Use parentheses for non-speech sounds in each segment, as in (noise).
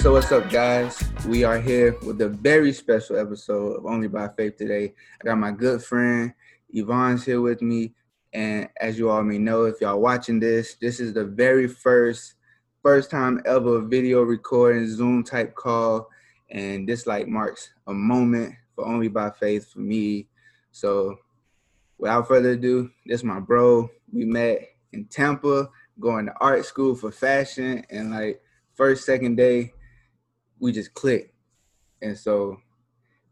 So what's up, guys? We are here with a very special episode of Only by Faith today. I got my good friend Yvonne's here with me, and as you all may know, if y'all watching this, this is the very first, first time ever video recording Zoom type call, and this like marks a moment for Only by Faith for me. So, without further ado, this is my bro. We met in Tampa, going to art school for fashion, and like first second day we just clicked. And so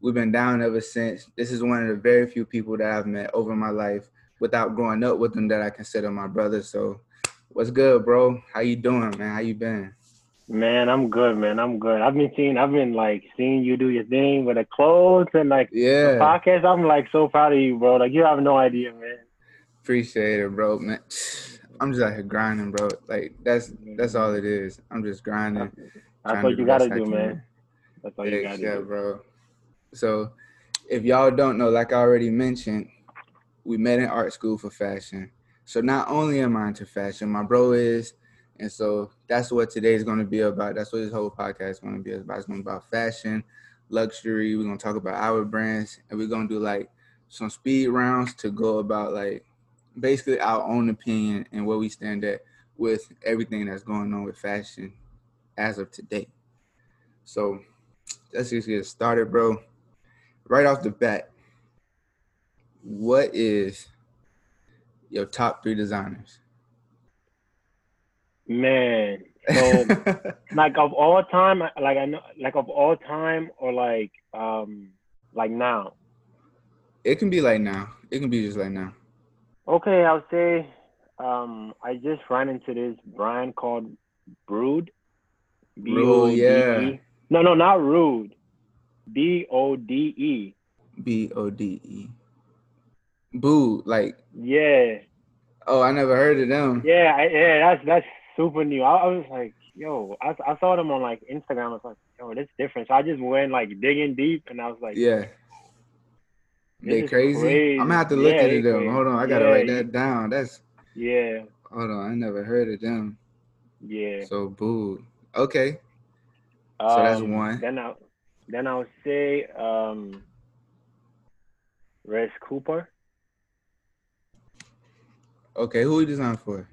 we've been down ever since. This is one of the very few people that I've met over my life without growing up with them that I consider my brother. So what's good, bro? How you doing, man? How you been? Man, I'm good, man. I'm good. I've been seeing, I've been like seeing you do your thing with the clothes and like yeah. the podcast. I'm like so proud of you, bro. Like you have no idea, man. Appreciate it, bro. Man, I'm just out here grinding, bro. Like that's that's all it is. I'm just grinding. (laughs) That's what you gotta do, man. That's all you gotta yeah, do. bro. So, if y'all don't know, like I already mentioned, we met in art school for fashion. So not only am I into fashion, my bro is, and so that's what today is going to be about. That's what this whole podcast is going to be about. It's going to be about fashion, luxury. We're going to talk about our brands, and we're going to do like some speed rounds to go about like basically our own opinion and where we stand at with everything that's going on with fashion as of today. So let's just get started, bro. Right off the bat, what is your top three designers? Man, so (laughs) like of all time, like I know, like of all time, or like um, like now. It can be like now. It can be just like now. Okay, I'll say um, I just ran into this brand called Brood. Rude, yeah. No, no, not rude. B O D E. B O D E. Boo, like Yeah, oh, I never heard of them. yeah, I- yeah. That's that's super new. I, I was like, yo, I, I saw them on like Instagram. I was like, yo, this different. So I just went like digging deep, and I was like, Yeah. They crazy? crazy. I'm gonna have to look Yeah, at it though. crazy. Hold on, I gotta Yeah, write that down. That's yeah, hold on, I never heard of them. yeah. So boo. Okay. So that's Um, one. Then I then I would say um, Reese Cooper. Okay, who he designed for?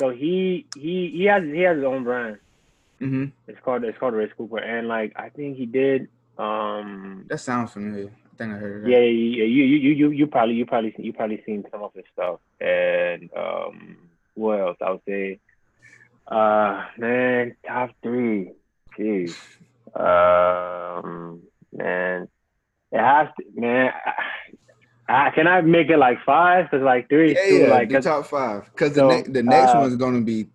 So he he he has he has his own brand. Mm-hmm. It's called it's called Reese Cooper, and like I think he did. Um, That sounds familiar. I think I heard that. yeah, yeah, you you you you you probably you probably you probably seen some of his stuff. And um, what else? I would say, uh, man, top three. Jeez, um, man, it has to, man. I, I, can I make it like five? Cause like three Yeah, too yeah, like the 'cause- top five. Because So, the, ne- the next uh, one's gonna be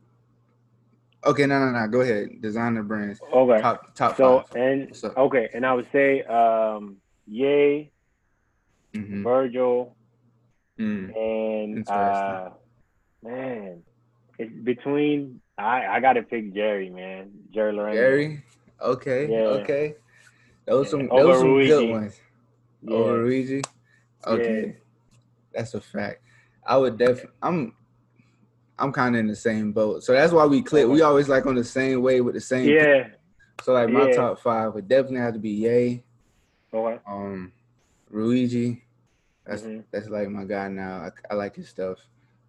okay. No, no, no. Go ahead. Designer brands. okay. Top top So five. and okay, and I would say um, Ye, Mm-hmm. Virgil, Mm. and uh, man, it's between. I I gotta pick Jerry, man. Jerry Lorenzo. Gary. Okay. Yeah. Okay. Those Yeah. some Over those some good ones. Yeah. Over Luigi. Okay. Yeah. That's a fact. I would definitely. I'm. I'm kind of in the same boat, so that's why we click. We always like on the same way with the same. Yeah. So like my top five would definitely have to be Ye, Okay. um, Luigi. That's Mhm. that's like my guy now. I, I like his stuff.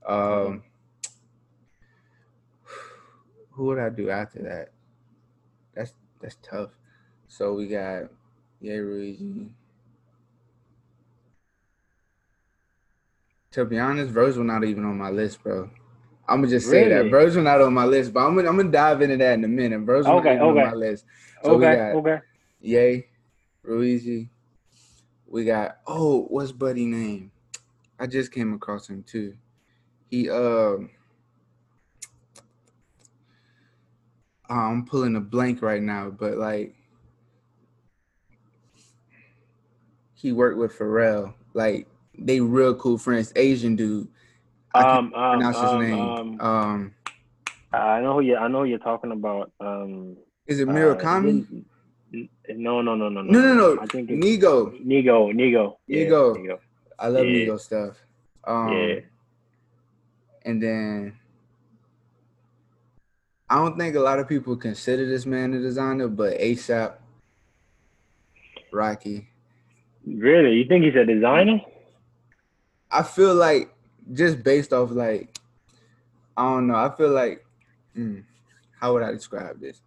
Um. Who would I do after that? That's that's tough. So we got Ye Luigi. To be honest, Virgil not even on my list, bro. I'm gonna just say that Virgil not on my list, but I'm gonna, I'm gonna dive into that in a minute. Virgil Okay, not okay. on my list. So we okay. got- okay. Ye, Rhuigi. We got oh, what's Buddy name? I just came across him too. He um I'm pulling a blank right now, but like he worked with Pharrell. Like they real cool friends. Asian dude. I can't Um, um, pronounce his um, name. um, Um, I know who you. I know you're talking about. Um, is it uh, Murakami? n- n- No, no, no, no, no, no, no. I think it's Nigo. Nigo. Nigo. Yeah, Nigo. Nigo. I love Yeah. Nigo stuff. Um, Yeah. and then I don't think a lot of people consider this man a designer, but ASAP, Rocky. Really? You think he's a designer? I feel like just based off like I don't know. I feel like mm, how would I describe this?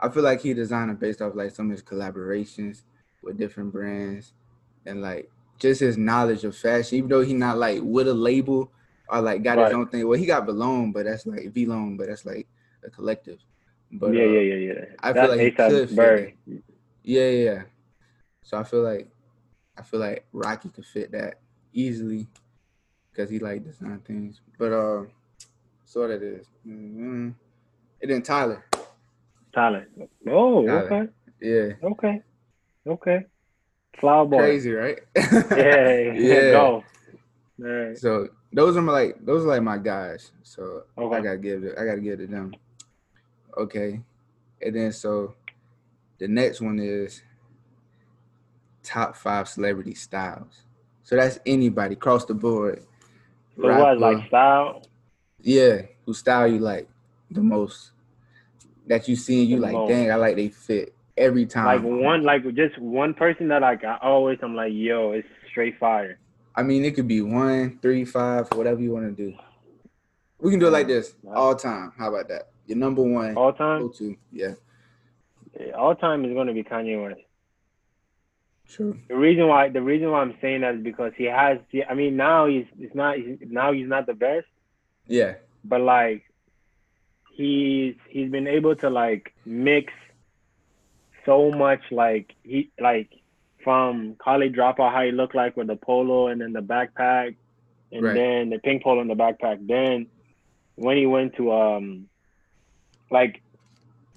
I feel like he designed it based off like some of his collaborations with different brands and like just his knowledge of fashion. Even though he not like with a label or like got Right. his own thing. Well, he got Vlone, but that's like V but that's like a collective. But yeah, uh, yeah, yeah, yeah. I feel That's like he A$AP could fit Yeah, yeah, yeah. So I feel like I feel like Rocky could fit that easily because he like design things. But uh, so what it is. Mm-hmm. And then Tyler. Talent. Oh, Tyler. okay, Yeah. okay, okay. Flower boy. Crazy, right? (laughs) Yeah, Yeah. Go. So those are my like those are like my guys. So I gotta give it I gotta give it to them. Okay. And then so the next one is top five celebrity styles. So that's anybody across the board. So what, like style? Yeah, who style you like the most? That you see and you The like, most. dang, I like they fit every time. Like one, like just one person that like I always I'm like, yo, it's straight fire. I mean, it could be one, three, five, whatever you want to do. We can do it like this all time. How about that? Your number one, All go time, to. Yeah, Yeah, all time is gonna be Kanye West. true. The reason why the reason why I'm saying that is because he has. I mean, now he's it's not he's, now he's not the best, Yeah, but like he's he's been able to like mix so much like he like from college dropout how he looked like with the polo and then the backpack and Right. then the pink polo and the backpack then when he went to um like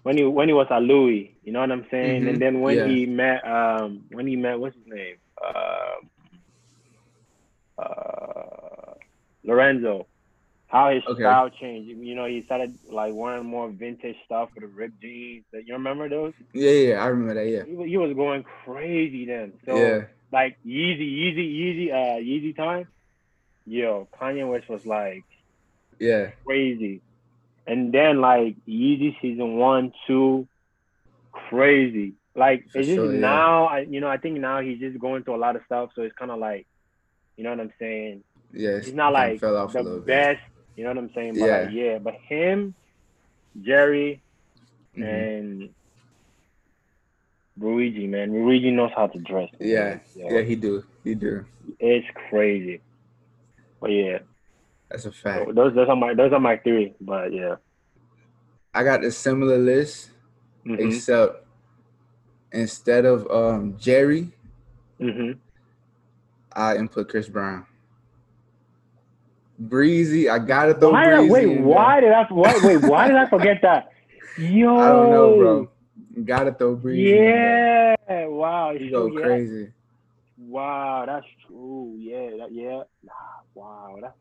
when he when he was at Louis you know what I'm saying Mhm. and then when Yeah. he met um when he met what's his name um uh Lorenzo how his Okay. style changed. You know, he started like wearing more vintage stuff with the ripped jeans. That you remember those? yeah, yeah. I remember that. Yeah, He, he was going crazy then. So yeah, like Yeezy, Yeezy, Yeezy, uh, Yeezy time. Yo, Kanye West was like yeah, crazy, and then like Yeezy season one, two, crazy. Like For it's just sure, yeah. now, I you know, I think now he's just going through a lot of stuff. So it's kind of like, you know what I'm saying? yeah. He's not like fell off the best. You know what I'm saying? But Yeah. like, yeah, but him, Jerry, Mhm. and Luigi, man, Luigi knows how to dress. man. Yeah, yeah. He do, he do. it's crazy. But yeah, That's a fact. so those those are my those are my three. But yeah, I got a similar list, hmm except instead of um Jerry, hmm I input Chris Brown. Breezy, I gotta throw Why? Breezy. wait, why did I? Why, wait, why did I forget (laughs) that? Yo, I don't know, bro. Gotta throw Breezy. Yeah, wow, He go yeah. crazy. Wow, that's true. Yeah, that, yeah. Nah, Wow, that's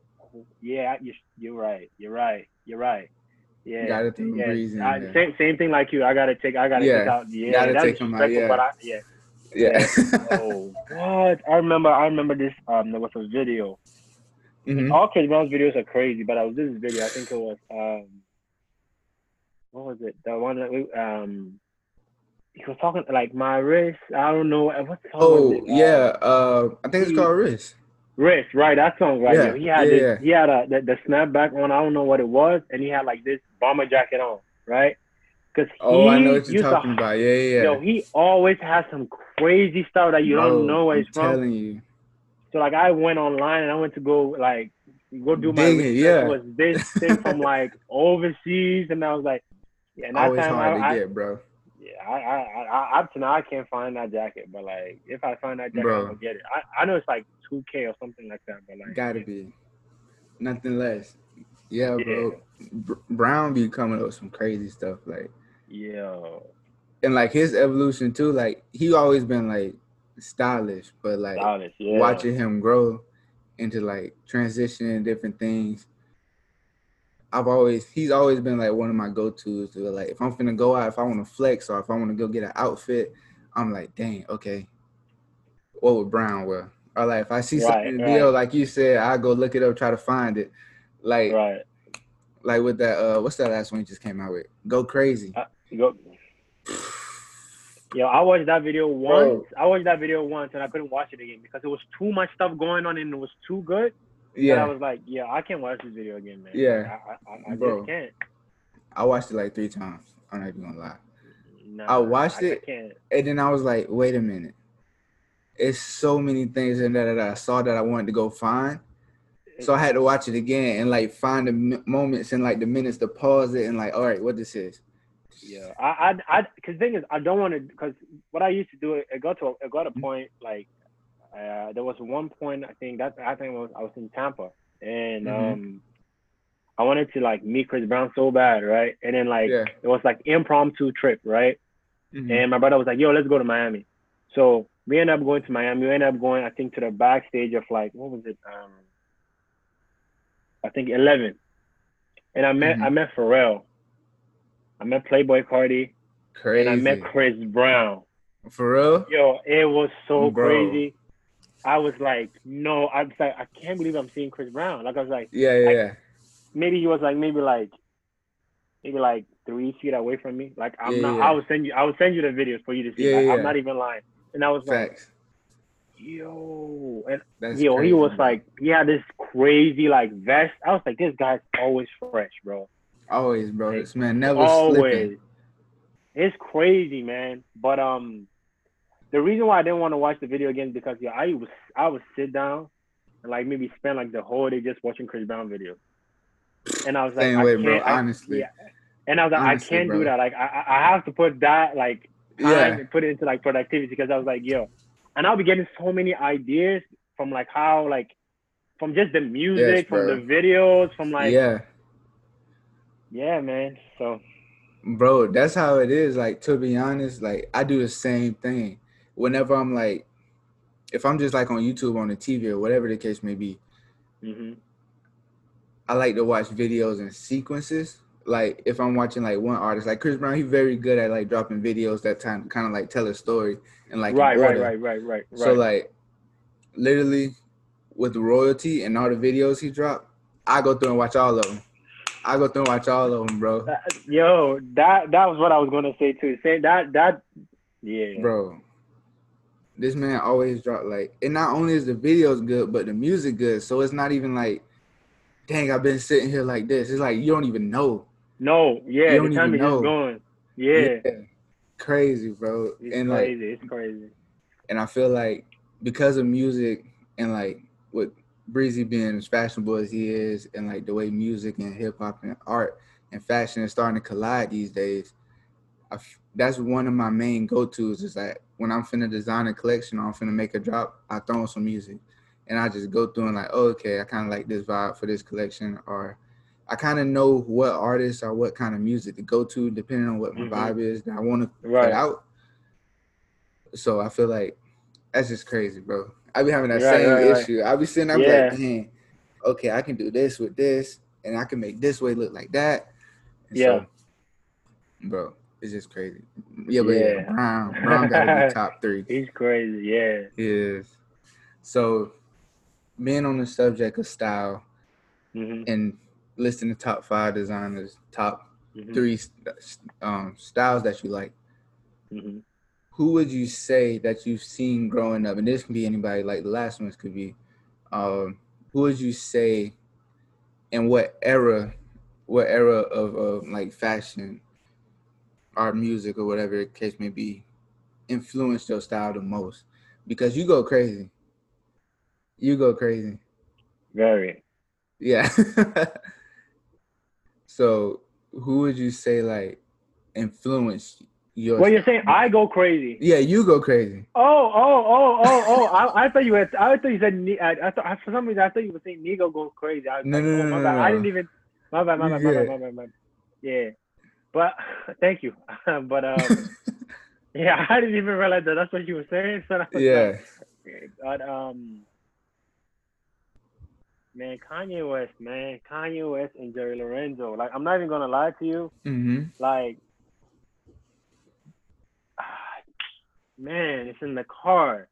yeah. You, you're right. You're right. You're right. Yeah. Gotta throw yeah. In I, there. same same thing like you. I gotta take. I gotta Yeah, take out. Yeah, gotta that's take him out, yeah. But I, yeah. Yeah. (laughs) Oh, what? I remember. I remember this. Um, there was a video. Mhm. All Chris Brown's videos are crazy, but I was this video. I think it was um, what was it? The one that we um, he was talking like my wrist. I don't know what song Oh was it? Uh, yeah, uh, I think it's called Wrist. Wrist, right? That song, right? Yeah, he had yeah, this, yeah. he had a the, the snapback on. I don't know what it was, and he had like this bomber jacket on, right? Because Oh, I know what you're used to- about. Yeah, yeah. yeah. Yo, he always has some crazy stuff that you don't know where I'm it's from. telling you. So like, I went online and I went to go like go do my Dig it, yeah. It was this thing from like (laughs) overseas, and I was like, yeah. And that Always time, hard I, I, to get, bro. Yeah, I, I, I, I, up to now I can't find that jacket, but like if I find that jacket, Bro. I'm gonna get it. I, I know it's like two K or something like that, but like Gotta be. Nothing less. Yeah, bro. Br- Brown be coming up with some crazy stuff. Like yeah, and like his evolution too, like he always been like stylish, but like stylish. Yeah. watching him grow into like transitioning different things. I've always he's always been like one of my go-tos to like if I'm finna go out, if I want to flex or if I want to go get an outfit, I'm like, dang, okay. What would Brown wear? Or like if I see something Right, in the right. deal, like you said, I go look it up, try to find it. Like Right. Like with that, uh, what's that last one you just came out with? Go crazy. Uh, go. Yo, I watched that video once. I watched that video once, and I couldn't watch it again because it was too much stuff going on, and it was too good. Yeah. I was like, yeah, I can't watch this video again, man. Yeah. I, I, I just can't. I watched it like three times. I'm not even gonna lie. Nah, I watched it, and then I was like, wait a minute. It's so many things in there that I saw that I wanted to go find. So I had to watch it again and like find the moments and like the minutes to pause it and like, all right, what this is. Yeah, I, I, I, cause thing is, I don't want to, cause what I used to do, it got to, it got a mm-hmm. point like, uh, there was one point I think that I think was I was in Tampa and mm-hmm. um, I wanted to like meet Chris Brown so bad, right? And then like yeah. it was like impromptu trip, right? Mm-hmm. And my brother was like, "Yo, let's go to Miami." So we ended up going to Miami. We ended up going, I think, to the backstage of like what was it? Um, I think Eleven. And I met mm-hmm. I met Pharrell. I met Playboi Carti. Crazy. And I met Chris Brown. For real? Yo, it was so Bro. crazy. I was like, no, I was like, I can't believe I'm seeing Chris Brown. Like I was like, yeah, yeah, yeah. Maybe he was like, maybe like, maybe like three feet away from me. Like I'm yeah, not. Yeah. I will send you. I will send you the videos for you to see. Yeah, like, yeah. I'm not even lying. And I was Facts. like, yo, and That's yo, crazy, he was man. like, he had this crazy like vest. I was like, this guy's always fresh, bro. Always, bro. Like, this man never always. Slipping. It's crazy, man. But um, the reason why I didn't want to watch the video again because yeah, I was I would sit down and like maybe spend like the whole day just watching Chris Brown videos. And I was like, Same I way, can't, bro. I, honestly. Yeah. And I was like, honestly, I can't bro. do that. Like I I have to put that like yeah. and put it into like productivity because I was like, yo, and I'll be getting so many ideas from like how like from just the music, yes, from the videos, from like yeah, yeah, man. So, bro, that's how it is. Like to be honest, like I do the same thing whenever I'm like, if I'm just like on YouTube on the TV or whatever the case may be, mm-hmm. I like to watch videos and sequences. Like if I'm watching like one artist, like Chris Brown, he's very good at like dropping videos that time kind of like tell a story and like right, right, right, right, right, right. So like, literally, with the royalty and all the videos he dropped, I go through and watch all of them. I go through and watch all of them, bro. Yo, that that was what I was gonna say too. Say that that, yeah, bro this man always drop like and not only is the videos good but the music good. So it's not even like dang i've been sitting here like this. It's like you don't even know. No yeah you the time is just going yeah. yeah. crazy bro. It's and crazy like, it's crazy. and i feel like because of music and like with breezy being as fashionable as he is and like the way music and hip-hop and art and fashion is starting to collide these days I, that's one of my main go-to's is that when I'm finna design a collection or I'm finna make a drop, I throw on some music and I just go through and like, oh, okay, I kind of like this vibe for this collection, or I kind of know what artists or what kind of music to go to depending on what my mm-hmm. vibe is that I want to right. put out. So I feel like that's just crazy, bro. I be having that right, same right, issue. I be sitting there yeah. like, man, okay, I can do this with this, and I can make this way look like that. And yeah, so, bro. It's just crazy. Yeah, but yeah, Brown, Brown gotta be (laughs) top three. He's crazy, yeah. He is. So, being on the subject of style mm-hmm. and listing the top five designers, top mm-hmm. three um, styles that you like, mm-hmm. who would you say that you've seen growing up? And this can be anybody. Like the last ones could be. Um, who would you say, and what era, what era of, of like fashion art music or whatever the case may be influenced your style the most? Because you go crazy. You go crazy. Very. Yeah. (laughs) so who would you say like influenced your Well you're saying I go crazy. Yeah, you go crazy. Oh, oh, oh, oh, oh. I, I thought you had I thought you said I, I thought for some reason I thought you were saying Nigo goes crazy. I no, no, oh, no, no, no. I didn't even my bad, my bad, my bad, my bad, my bad. Yeah. But (laughs) thank you. (laughs) but um, (laughs) yeah, I didn't even realize that that's what you were saying. So yeah. Like, but um, man, Kanye West, man, Kanye West and Jerry Lorenzo. Like, I'm not even gonna lie to you. Mm-hmm. Like, (sighs) man, it's in the car.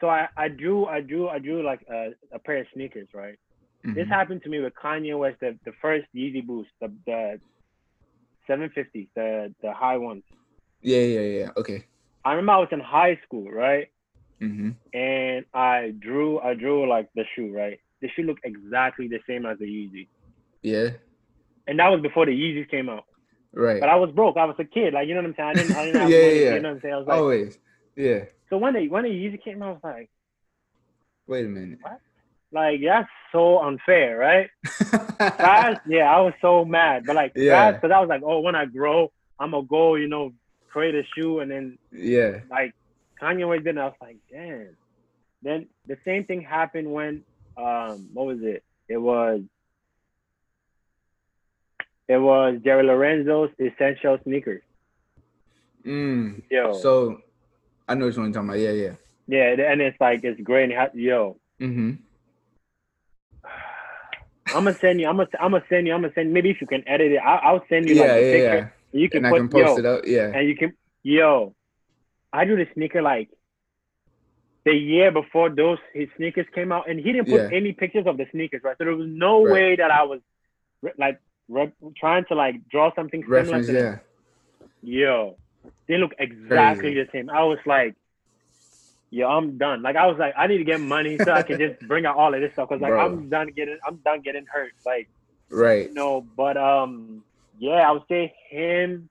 So I, I drew, I drew, I drew like a, a pair of sneakers, right? This Mhm. happened to me with Kanye West, the, the first Yeezy Boost, the the 750, the the high ones. Yeah, yeah, yeah. Okay. I remember I was in high school, right? Mm-hmm. And I drew I drew like the shoe, right? The shoe looked exactly the same as the Yeezy. Yeah. And that was before the Yeezys came out. Right. But I was broke. I was a kid. Like, you know what I'm saying? I didn't, I didn't (laughs) have Yeah, money. yeah. You know what I'm saying? I was like, Always. Yeah. so when the when the Yeezy came out, I was like, Wait a minute. Like that's so unfair, right? That's (laughs) yeah, I was so mad. But like Yeah. because I was like, oh, when I grow, I'm gonna go, you know, create a shoe and then yeah. like Kanye West did, I was like, damn. Then the same thing happened when um what was it? It was it was Jerry Lorenzo's essential sneakers. Mm. Yo. So I know what you're talking about. Yeah, yeah. yeah, and it's like it's great. And it ha- yo, Mm-hmm. I'm gonna send you. I'm gonna. I'm gonna send you. I'm gonna send. Maybe if you can edit it, I, I'll send you like Yeah, a yeah, picture. yeah. You can And I can post yo, it up. Yeah. and you can yo. I drew the sneaker like the year before those his sneakers came out, and he didn't put any pictures of the sneakers, right? So there was no Right. way that I was like re- trying to like draw something similar Reference. to. Yeah. Yo, they look exactly Crazy. the same. I was like, yo, I'm done. Like I was like, I need to get money so I can just bring out all of this stuff because like Bro. I'm done getting, I'm done getting hurt. Like Right. no, but um, yeah, I would say him.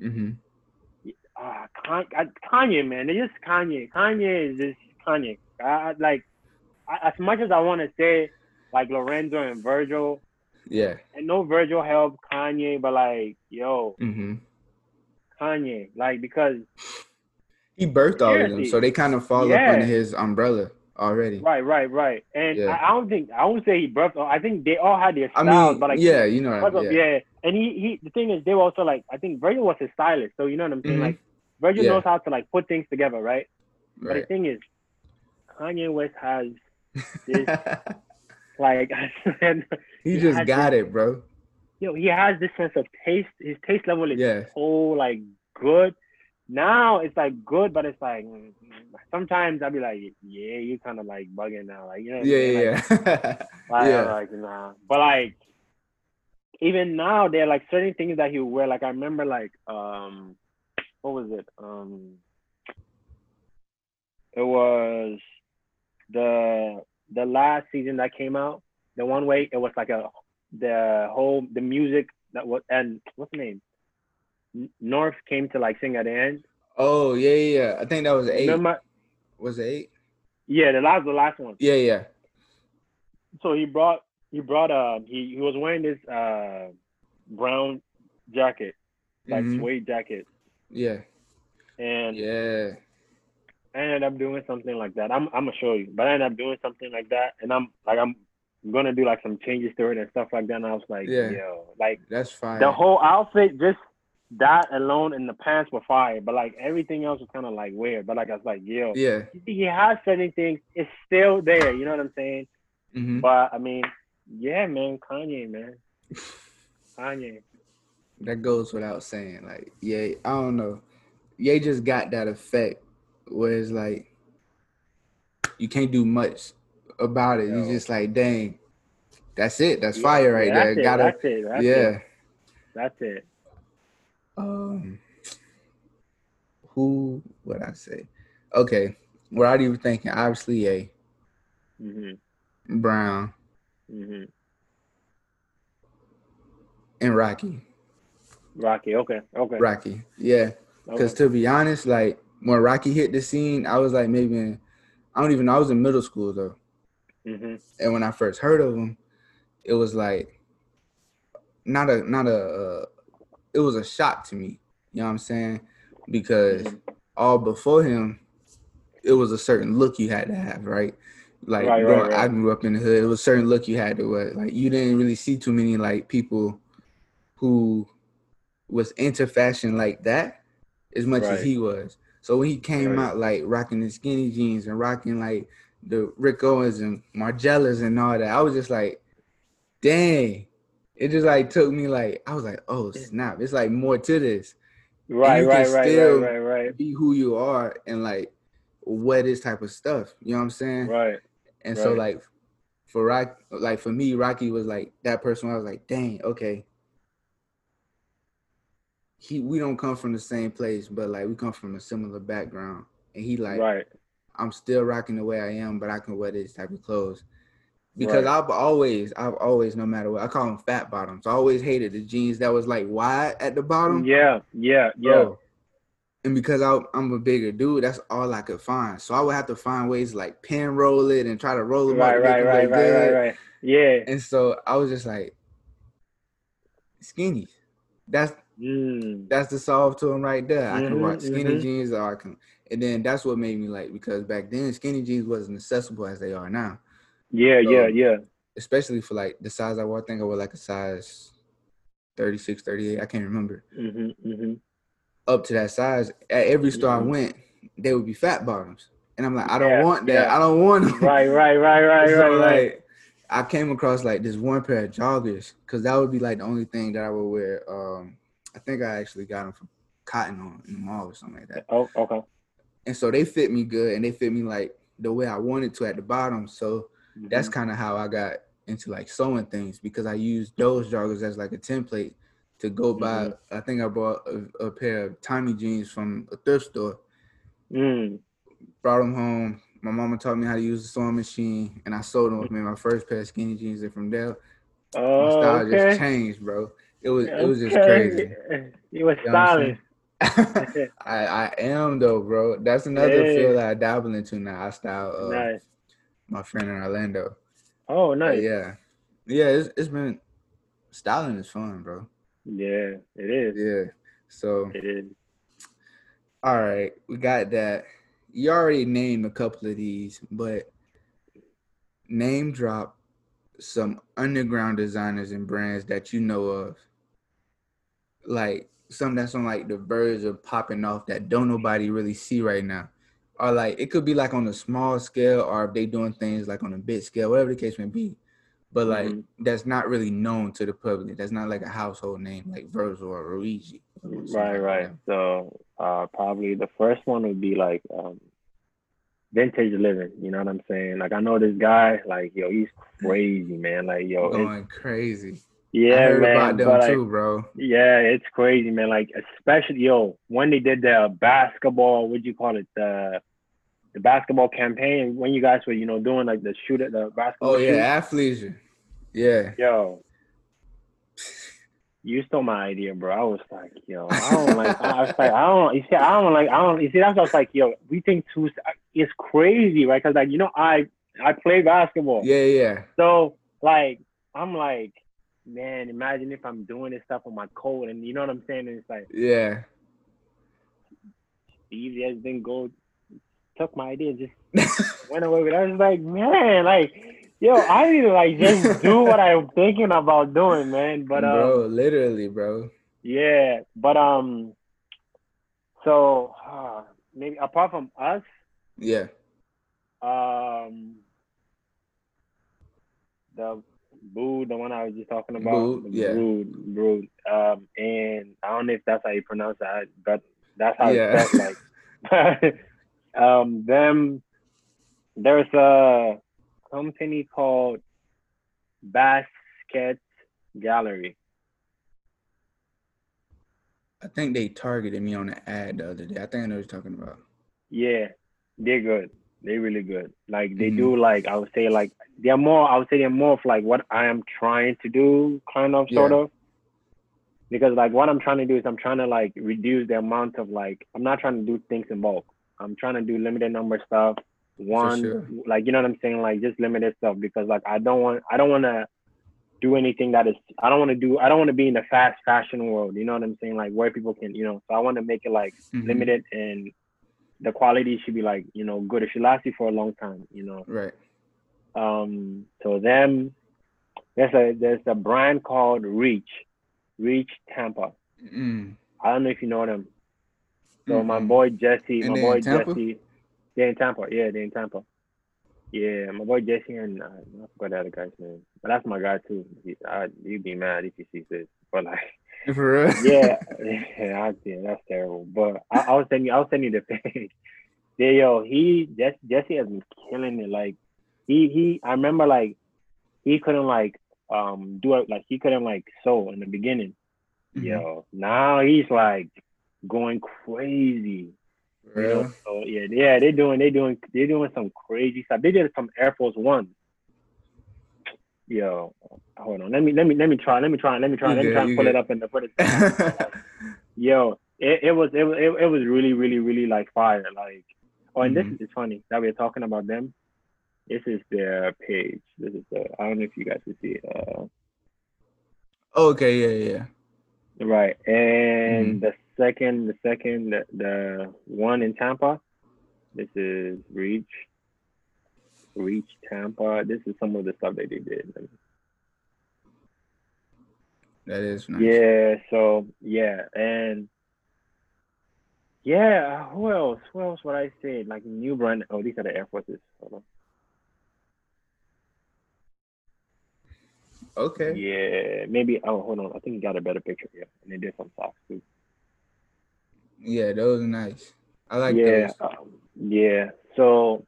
Mm-hmm. Uh, Kanye, man, it's just Kanye. Kanye is just Kanye. I, I like I, as much as I want to say like Lorenzo and Virgil, Yeah. and no Virgil helped Kanye, but like yo, Mm-hmm. Kanye, like because He birthed all of them, so they kind of fall up under his umbrella already. Right, right, right. And Yeah. I, I don't think I won't say he birthed. I think they all had their I mean, but like yeah, you know, what I mean, yeah. yeah. And he he the thing is they were also like I think Virgil was his stylist, so you know what I'm saying. Mhm. Like Virgil Yeah. knows how to like put things together, right? But the thing is, Kanye West has (laughs) this like (laughs) I he he just got it, bro. yo, he has this sense of taste. His taste level is Yeah. so like good. Now it's like good, but it's like sometimes I'll be like, yeah, you kind of like bugging now, like you know. Yeah, yeah, Like, yeah. (laughs) Like, Yeah. Like, nah. But like, even now, there are like certain things that he would wear. Like I remember, like, um, what was it? Um, it was the the last season that came out. The one way it was like a the whole the music that was and what's the name? North came to like sing at the end. oh, yeah, yeah, yeah. I think that was eight. Remember? Was it eight? Yeah, the last the last one. Yeah, yeah. so he brought he brought uh he, he was wearing this uh brown jacket like Mhm. suede jacket Yeah. and Yeah. I ended up doing something like that I'm I'm gonna show you but I ended up doing something like that and I'm like I'm gonna do like some changes to it and stuff like that and I was like Yeah. yo like That's fine. the whole outfit just that alone and the pants were fire but like everything else was kind of like weird but like I was like yo yeah. he has certain things it's still there you know what I'm saying hmm but I mean yeah man Kanye man (laughs) Kanye That goes without saying. Like, yeah, I don't know. Ye just got that effect where it's like you can't do much about it. You Yo. just like, dang, that's it. That's Yeah, fire right yeah, there. It, Gotta, that's it. That's yeah. it. That's it. Um, who would I say? Okay, we're already thinking. Obviously, Ye, Mhm. Brown, Mhm. and Rocky. Rocky. Okay. Okay. Rocky, yeah. Because okay. to be honest, like when Rocky hit the scene, I was like maybe in, I don't even know. I was in middle school though, Mhm. and when I first heard of him, it was like not a not a. It was a shock to me. You know what I'm saying? Because all before him, it was a certain look you had to have, right? Like Right, right, I grew up in the hood. It was a certain look you had to wear. Like you didn't really see too many like people who was into fashion like that as much as he was. So when he came out like rocking the skinny jeans and rocking like the Rick Owens and Margielas and all that, I was just like, dang. It just like took me like I was like, oh snap! It's like more to this. Right. Right. Right. still- Right. Right. Be who you are and like wear this type of stuff. You know what I'm saying? Right. Right. And so like for Rock, like for me, Rocky was like that person. I was like, dang, okay. He, we don't come from the same place, but like we come from a similar background, and he like, right. I'm still rocking the way I am, but I can wear this type of clothes. Because right. I've always, I've always, no matter what, I call them fat bottoms. I always hated the jeans that was like wide at the bottom. Yeah, yeah, yeah. Bro. And because I, am a bigger dude, that's all I could find. So I would have to find ways to like pin roll it and try to roll them right, up. Right, right, right, right, right. Yeah. And so I was just like, skinny. That's mm. that's the solve to them right there. I can rock skinny mhm. jeans or I can and then that's what made me like because back then skinny jeans wasn't accessible as they are now. Yeah, So- yeah, yeah. Especially for like the size I wore. I think I wore like a size 36, 38. I can't remember. hmm hmm Up to that size. At every store I Mhm. went, they would be fat bottoms. And I'm like, I don't Yeah, want that. yeah. I don't want them. Right, right, right, (laughs) right, So, right, right. like, I came across like this one pair of joggers because that would be like the only thing that I would wear. Um, I think I actually got them from Cotton on in the mall or something like that. Oh, okay. And so they fit me good and they fit me like the way I wanted to at the bottom. So that's Mhm. kind of how I got into like sewing things because I used those joggers as like a template to go buy. I think I bought a, a pair of Tommy jeans from a thrift store, Mm. brought them home. My mama taught me how to use the sewing machine, and I sewed them. Made my first pair of skinny jeans, and from there, my Oh, style okay. just changed, bro. It was it was just crazy. (laughs) You was You know stylish. (laughs) I I am though, bro. That's another Yeah. field that I dabble into now. I style uh, nice. My friend in Orlando. Oh, But nice. yeah, yeah. It's it's been styling is fun, bro. Yeah, it is. Yeah. So It is. all right, we got that. You already named a couple of these, but name drop some underground designers and brands that you know of. Like some that's on like the verge of popping off that don't nobody really see right now. Or like it could be like on a small scale or if they doing things like on a big scale, whatever the case may be. But like Mhm. that's not really known to the public. That's not like a household name like Virgil or Luigi. Right, right. So uh probably the first one would be like um vintage living, you know what I'm saying? Like I know this guy, like yo, he's crazy, man. Like yo, Going crazy. Yeah, man. about them but, like, too, bro. Yeah, it's crazy, man. Like especially yo, when they did the basketball, what do you call it? The the basketball campaign when you guys were, you know, doing like the shoot at the basketball. Oh shoot. yeah, athleisure. Yeah. Yo. You stole my idea, bro. I was like, yo, I don't like. I was like, I don't. You see, I don't like. I don't. You see, that's what I was like, yo. We think too. It's crazy, right? Because like, you know, I I play basketball. Yeah, yeah. So like, I'm like, man, imagine if I'm doing this stuff on my code, and you know what I'm saying? And it's like, Yeah. Steve just didn't go, took my idea, just (laughs) went away with. it. I was like, man, like, yo, I need to like just do what I'm thinking about doing, man. But um, bro, literally, bro. Yeah, but um, so uh, maybe apart from us, Yeah. um, the Boo, the one I was just talking about, Boo, yeah. Brood, Brood, um, and I don't know if that's how you pronounce that, but that's how Yeah. it's spelled. Like, (laughs) (laughs) um, them, there's a company called Basket Gallery. I think they targeted me on the ad the other day. I think I know what you're talking about. Yeah, they're good. They're really good. Like they Mhm. do like I would say like they're more I would say they're more of like what I am trying to do, kind of sort Yeah. of. Because like what I'm trying to do is I'm trying to like reduce the amount of like I'm not trying to do things in bulk. I'm trying to do limited number stuff. One sure. like you know what I'm saying, like just limited stuff because like I don't want I don't wanna do anything that is I don't want to do I don't want to be in the fast fashion world. You know what I'm saying? Like where people can, you know, so I want to make it like Mhm. limited and the quality should be like you know good. It should last you for a long time you know. Right. um so them there's a there's a brand called reach reach tampa. Mm. i don't know if you know them. So my Mm-mm. boy jesse And my boy jesse they're in tampa. Yeah they're in tampa. Yeah my boy jesse and uh, i forgot the other guy's name. But that's my guy too. He, I, you'd be mad if you see this. But like (laughs) For real? yeah, yeah, I, yeah, that's terrible. But I, I was sending you, I was sending you the (laughs) page. Yeah, yo, he Jesse, Jesse has been killing it. Like he he, I remember like he couldn't like um do it like he couldn't like sew in the beginning. Mhm. Yo, now he's like going crazy. You know, so yeah, yeah, they're doing, They're doing, they're doing some crazy stuff. They did some Air Force One. Yo, hold on, let me, let me, let me try, let me try, let me try, You let me try and pull good. it up and put it. (laughs) Yo, it, it was, it was, it, it was really, really, really like fire. Like, oh, and Mhm. this is funny that we're talking about them. This is their page. This is the, I don't know if you guys can see it. Uh, okay, yeah, yeah. Right. And Mhm. the second, the second, the, the one in Tampa, this is Reach. Reach Tampa. This is some of the stuff that they did. That is nice. Yeah. So yeah, and yeah. Who else? Who else would I say? Like New Brand. Oh, these are the Air Forces. Hold on. Okay. Yeah. Maybe. Oh, hold on. I think you got a better picture here. And they did some socks too. Yeah, those are nice. I like yeah, those. um, yeah. So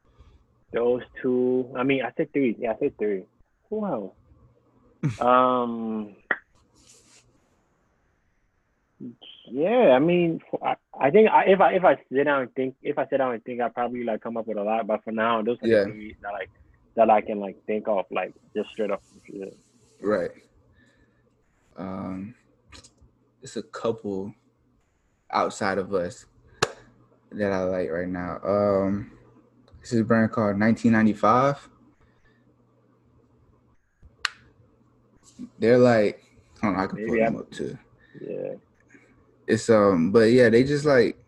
those two. I mean, I said three. Yeah, I said three. Who else? (laughs) um. Yeah, I mean, I, I think I, if I if I sit down and think, if I sit down and think, I probably like come up with a lot. But for now, those are Yeah. the three that like that I can like think of, like just straight up. Right. Um, it's a couple outside of us that I like right now. Um, this is a brand called 1995. They're like, hold on, I can pull Maybe them up too. Yeah. It's um, but yeah, they just like,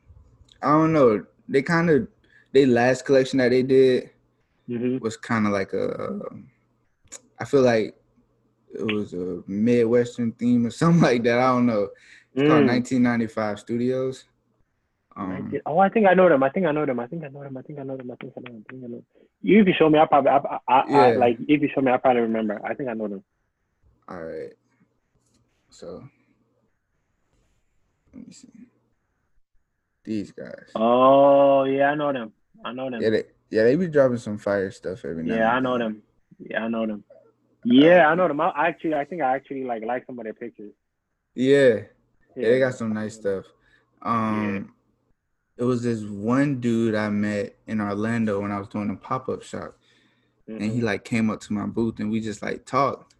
I don't know. They kind of, they last collection that they did hmm was kind of like a, I feel like it was a Midwestern theme or (laughs) something like that. I don't know. It's called 1995 Studios. Um, oh, I think I know them. I think I know them. I think I know them. I think I know them. I think I know them. I think I know them. You, if you show me, I probably, I, I, I, like, if you show me, I probably remember. I think I know them. all right. So let me see. These guys. Oh, yeah, I know them. I know them. Yeah, they yeah they be dropping some fire stuff every now. Yeah, I know them. Yeah, I know them. Yeah, I know them. I actually, I think I actually like like some of their pictures. Yeah, yeah, they got some nice stuff. Um, it was this one dude I met in Orlando when I was doing a pop up shop, and he Mhm, like came up to my booth and we just like talked.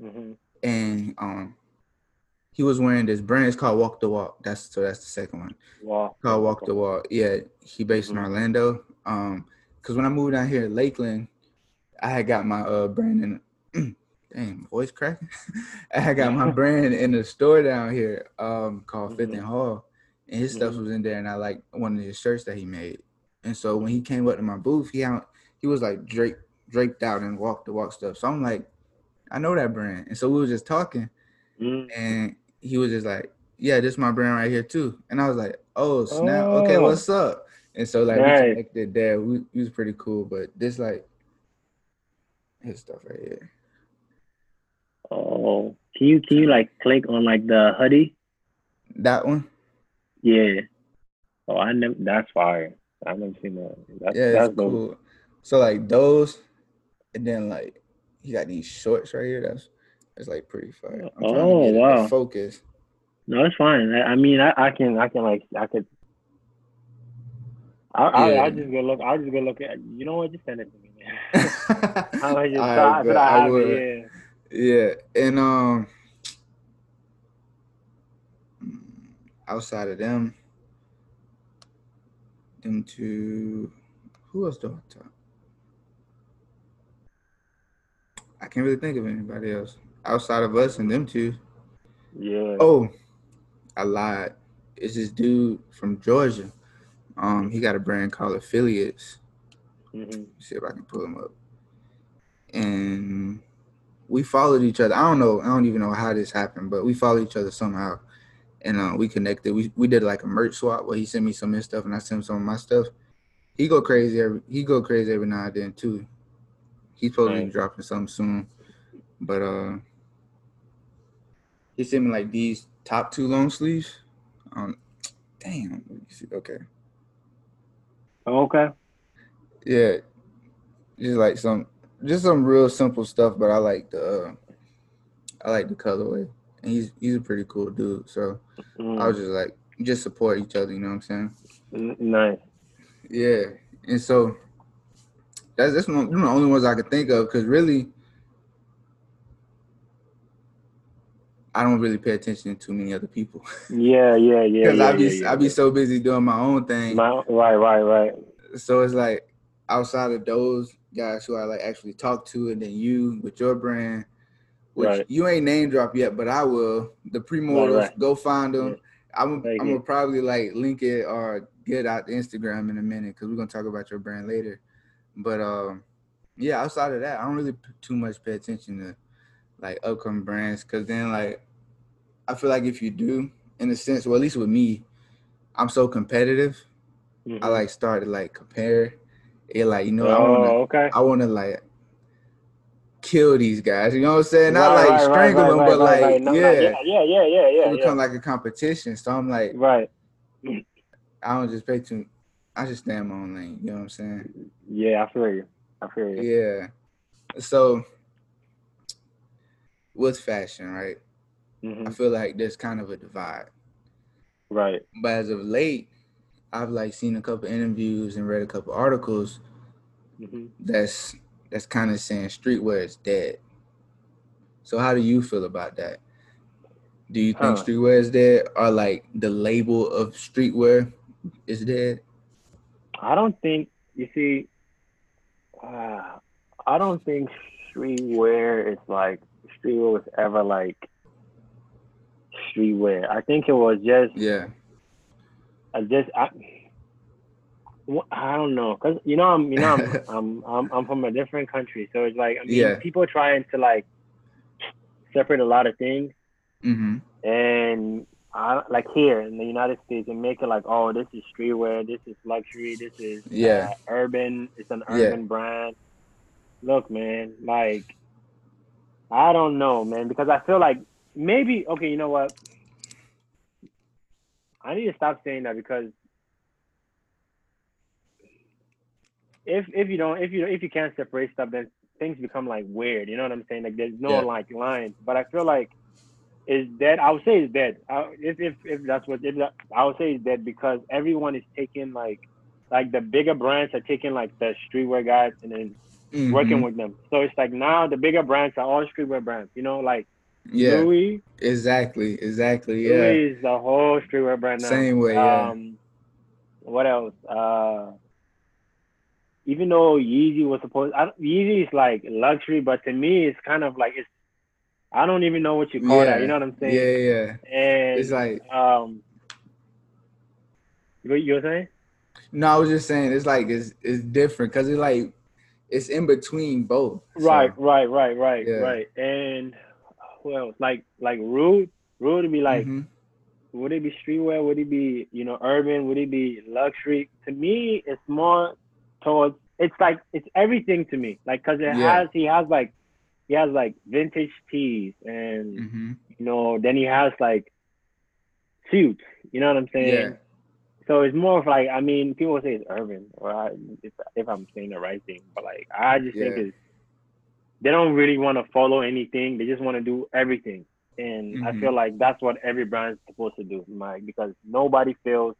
mhm. and um he was wearing this brand it's called walk the walk that's so that's the second one Wow. called walk the walk yeah he based in Mhm. orlando um because when i moved down here to lakeland i had got my uh brand in (clears throat) dang my voice cracking (laughs) i had got my (laughs) brand in a store down here um called fifth Mhm. and hall and his stuff Mhm. was in there and i like one of his shirts that he made and so when he came up to my booth he out he was like draped draped out and walk the walk stuff so i'm like i know that brand and so we were just talking Mm. and he was just like, "Yeah, this is my brand right here too." And I was like, "Oh snap! Okay, Oh. what's up?" And so like Nice. we connected there. We, we was pretty cool, but this like his stuff right here. Oh, can you can you like click on like the hoodie? That one, Yeah. Oh, I never. That's fire. I've never seen that. That's, yeah, that's it's dope. cool. So like those, and then like he got these shorts right here. That's it's like pretty fire. I'm Oh, wow. focus. No, it's fine. I, I mean, I, I can, I can like, I could. I, I, Yeah. I just go look. I just go look at. You know what? Just send it to me. Man. (laughs) (laughs) I All might just right, try, but. I I would. it. Yeah, and um, outside of them, them two, who else do I talk? I can't really think of anybody else outside of us and them two. Yeah. Oh, I lied. It's this dude from Georgia. Um, he got a brand called Affiliates. hmm see if I can pull him up. And we followed each other. I don't know. I don't even know how this happened, but we followed each other somehow, and uh, we connected. We we did like a merch swap where he sent me some of his stuff and I sent him some of my stuff. He go crazy every he go crazy every now and then too. He's supposed to be dropping something soon, but uh, he sent me like these top two long sleeves. Um, damn. Let me see. Okay. Okay. Yeah, just like some just some real simple stuff, but I like the uh, I like the colorway, and he's he's a pretty cool dude. So mm. I was just like, just support each other. You know what I'm saying? Nice. Yeah, and so that's that's one, of the only ones I could think of because really, I don't really pay attention to too many other people. (laughs) Yeah, yeah, yeah. Because yeah, I be yeah, I be so busy doing my own thing. My, right, right, right. So it's like outside of those guys who I like actually talk to, and then you with your brand, which right. you ain't name drop yet, but I will. The premortals, right, right. go find them. I'm I'm gonna probably like link it or get out the Instagram in a minute because we're gonna talk about your brand later. But um, yeah, outside of that, I don't really too much pay attention to like upcoming brands because then like I feel like if you do, in a sense, well at least with me, I'm so competitive. Mm-hmm. I like start to like compare. It like you know oh, I wanna okay. I wanna like kill these guys. You know what I'm saying? Not right, like right, strangle right, them, but like no, yeah. yeah, yeah, yeah, yeah, yeah. It become like a competition. So I'm like, right. I don't just pay too. I just stay in my own lane. You know what I'm saying? Yeah, I feel you. I feel you. Yeah. So with fashion, right? Mm-hmm. I feel like there's kind of a divide. Right. But as of late, I've like seen a couple interviews and read a couple articles mm-hmm. that's that's kind of saying streetwear is dead. So how do you feel about that? Do you think huh. streetwear is dead, or like the label of streetwear is dead? I don't think you see. Uh, I don't think streetwear is like streetwear was ever like streetwear. I think it was just yeah. I just I, I don't know, cause you know I'm you know I'm (laughs) I'm, I'm I'm from a different country, so it's like I mean yeah. people trying to like separate a lot of things, mm-hmm. and I like here in the United States and make it like oh this is streetwear, this is luxury, this is yeah uh, urban, it's an urban yeah. brand. Look, man, like I don't know, man, because I feel like maybe okay, you know what? I need to stop saying that because if if you don't if you if you can't separate stuff, then things become like weird. You know what I'm saying? Like there's no yeah. like lines. But I feel like it's dead. I would say it's dead. I, if if if that's what if that, I would say it's dead because everyone is taking like like the bigger brands are taking like the streetwear guys and then mm-hmm. working with them. So it's like now the bigger brands are all streetwear brands. You know, like yeah, Louis. Exactly, exactly. Yeah, Louis is the whole streetwear brand now. Same way. Yeah. Um, what else? Uh, even though Yeezy was supposed, I, Yeezy is like luxury, but to me, it's kind of like it's. I don't even know what you call yeah. that. You know what I'm saying? Yeah, yeah. And it's like um, what you were saying? No, I was just saying it's like it's it's different because it's like it's in between both. Right, so. right, right, right, yeah. right. And well, else? Like like Rhude. Rhude would be like. Mm-hmm. Would it be streetwear? Would it be you know urban? Would it be luxury? To me, it's more towards it's like it's everything to me. Like because it yeah. has he has like he has like vintage tees and mm-hmm. you know then he has like suits. You know what I'm saying? Yeah. So it's more of like I mean people say it's urban or I, if, if I'm saying the right thing, but like I just yeah. think it's they don't really want to follow anything. They just want to do everything. And mm-hmm. I feel like that's what every brand is supposed to do, Mike, because nobody feels.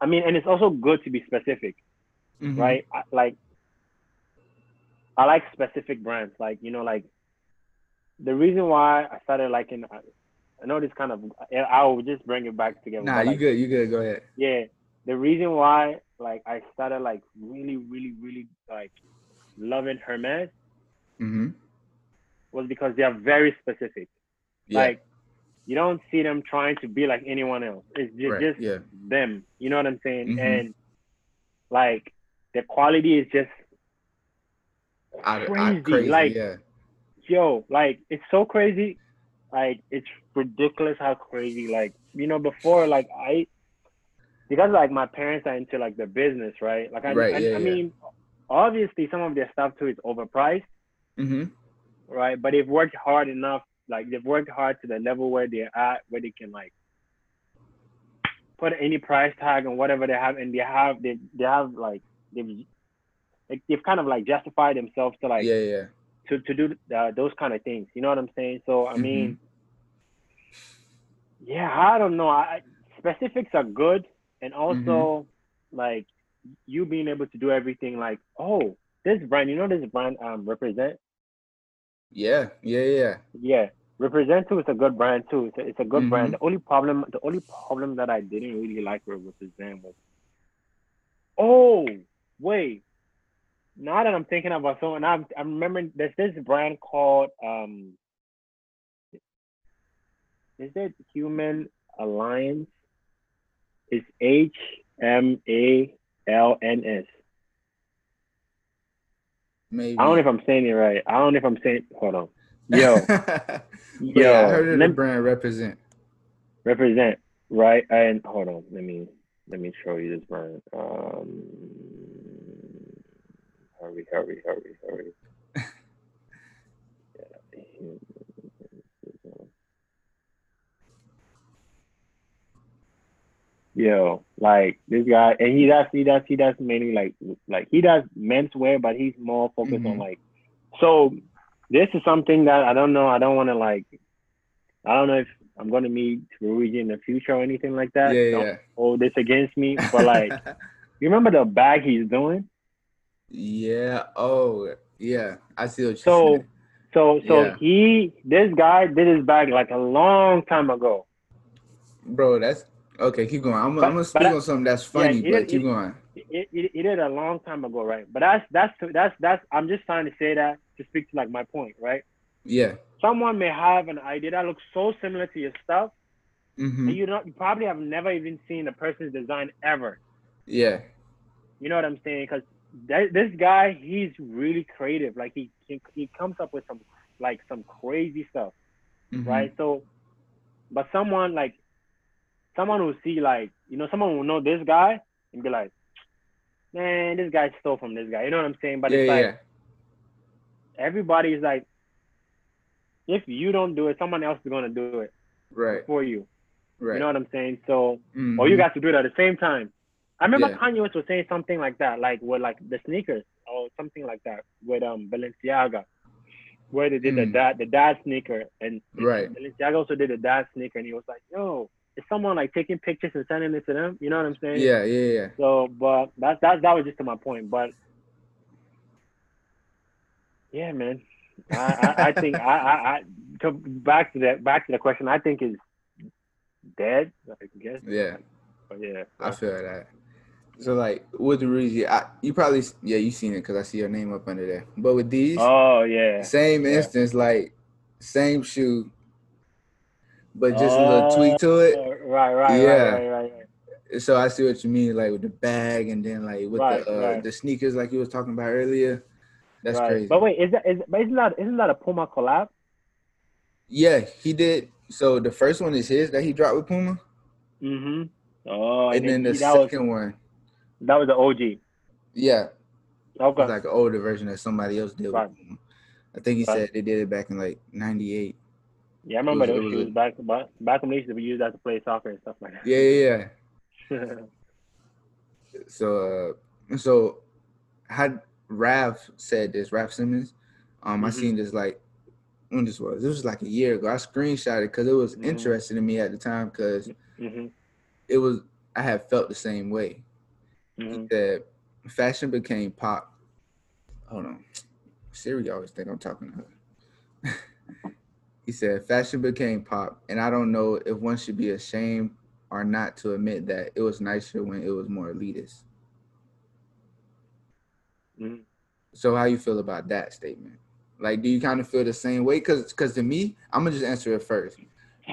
I mean, and it's also good to be specific, mm-hmm. right? I, like, I like specific brands. Like, you know, like the reason why I started liking, I know this kind of, I will just bring it back together. Nah, you like, good, you good. Go ahead. Yeah, the reason why, like, I started like really, really, really like loving Hermes mm-hmm. was because they are very specific. Yeah. Like you don't see them trying to be like anyone else. It's just, right. just yeah. them. You know what I'm saying? Mm-hmm. And like the quality is just crazy. crazy. Like yeah. yo, like it's so crazy. Like it's ridiculous how crazy. Like you know, before like I because like my parents are into like the business, right? Like I, right, I, yeah, I mean, obviously some of their stuff too is overpriced, Mm-hmm. Right, but they've worked hard enough. Like they've worked hard to the level where they're at, where they can like put any price tag on whatever they have, and they have they they have like they've like, they've kind of like justified themselves to like yeah yeah to to do uh, those kind of things. You know what I'm saying? So I Mhm. mean, yeah, I don't know. I specifics are good, and also like you being able to do everything. Like, oh, this brand, you know, this brand um represent. Yeah, yeah, yeah. Yeah, represent too is a good brand too. It's a, it's a good Mhm. brand. The only problem, the only problem that I didn't really like with represent was, oh wait, now that I'm thinking about someone, I'm I'm remembering there's this brand called um, is it Human Alliance? It's H M A L N S. Maybe. I don't know if I'm saying it right. I don't know if I'm saying. Hold on, yo, (laughs) yo. yeah, I heard of the brand represent. represent right and hold on let me let me show you this brand um hurry hurry hurry hurry (laughs) Yo, like this guy, and he does, he does, he does mainly like, like he does menswear, but he's more focused on Mhm. like. So, this is something that I don't know. I don't want to like. I don't know if I'm going to meet Rhuigi in the future or anything like that. Yeah, Don't yeah. hold this against me, but like, (laughs) you remember the bag he's doing? Yeah. Oh, yeah. I see what you're So, saying. so, so Yeah. he, this guy did his bag like a long time ago. Bro, that's okay. Keep going. I'm, But- I'm gonna speak on something that's funny, he but did- keep going. It, it, it did a long time ago, right? But that's that's that's that's. I'm just trying to say that to speak to like my point, right? Yeah. Someone may have an idea that looks so similar to your stuff, hmm and you don't, you probably have never even seen a person's design ever. Yeah. You know what I'm saying? Because this guy, he's really creative. Like he, he he comes up with some like some crazy stuff, Mhm. right? So, but someone like someone will see like you know someone will know this guy and be like, man, this guy stole from this guy. You know what I'm saying? But yeah, it's like yeah. everybody is like, if you don't do it, someone else is gonna do it Right. for you. Right. You know what I'm saying? So, Mhm. or you got to do it at the same time. I remember Yeah. Kanye West was saying something like that, like with like the sneakers or something like that with um Balenciaga, where they did the Mm. dad the dad sneaker and Right. Balenciaga also did the dad sneaker, and he was like, "Yo, is someone like taking pictures and sending it to them?" You know what I'm saying? Yeah, yeah, yeah. So, but that's that that was just to my point. But yeah, man, I I, I think I, I I to back to that back to the question. I think is dead. I guess. Yeah. But yeah. I feel that. So like with the Rhuigi, I you probably yeah you seen it because I see your name up under there. But with these, Oh yeah. same yeah. instance, like same shoe, but just a little tweak to it. Oh, Right, right, Yeah. right, right, right, right. So I see what you mean, like with the bag and then like with Right, the uh, right. the sneakers, like you was talking about earlier. That's right. crazy. But wait, is that is but isn't that isn't that a Puma collab? Yeah, he did. So the first one is his that he dropped with Puma, Mm-hmm. Oh, and then the he- that was second one, that was the OG. yeah, Okay. it's like an older version that somebody else did Right. I think he Right. said they did it back in like '98. yeah, I remember it was- those shoes back back back when they used to be used as to play soccer and stuff like that. Yeah, yeah, yeah. (laughs) So, uh, so had Raf said this, Raf Simons. Um, I Mhm. seen this like when this was. This was like a year ago. I screenshot it because it was Mhm. interesting to me at the time because hmm it was I had felt the same way. Hmm He said fashion became pop. Hold on, Siri always think I'm talking to her. (laughs) he said fashion became pop, and I don't know if one should be ashamed or not to admit that it was nicer when it was more elitist. hmm So how you feel about that statement? Like, do you kind of feel the same way? Cause, cause to me, I'm gonna just answer it first.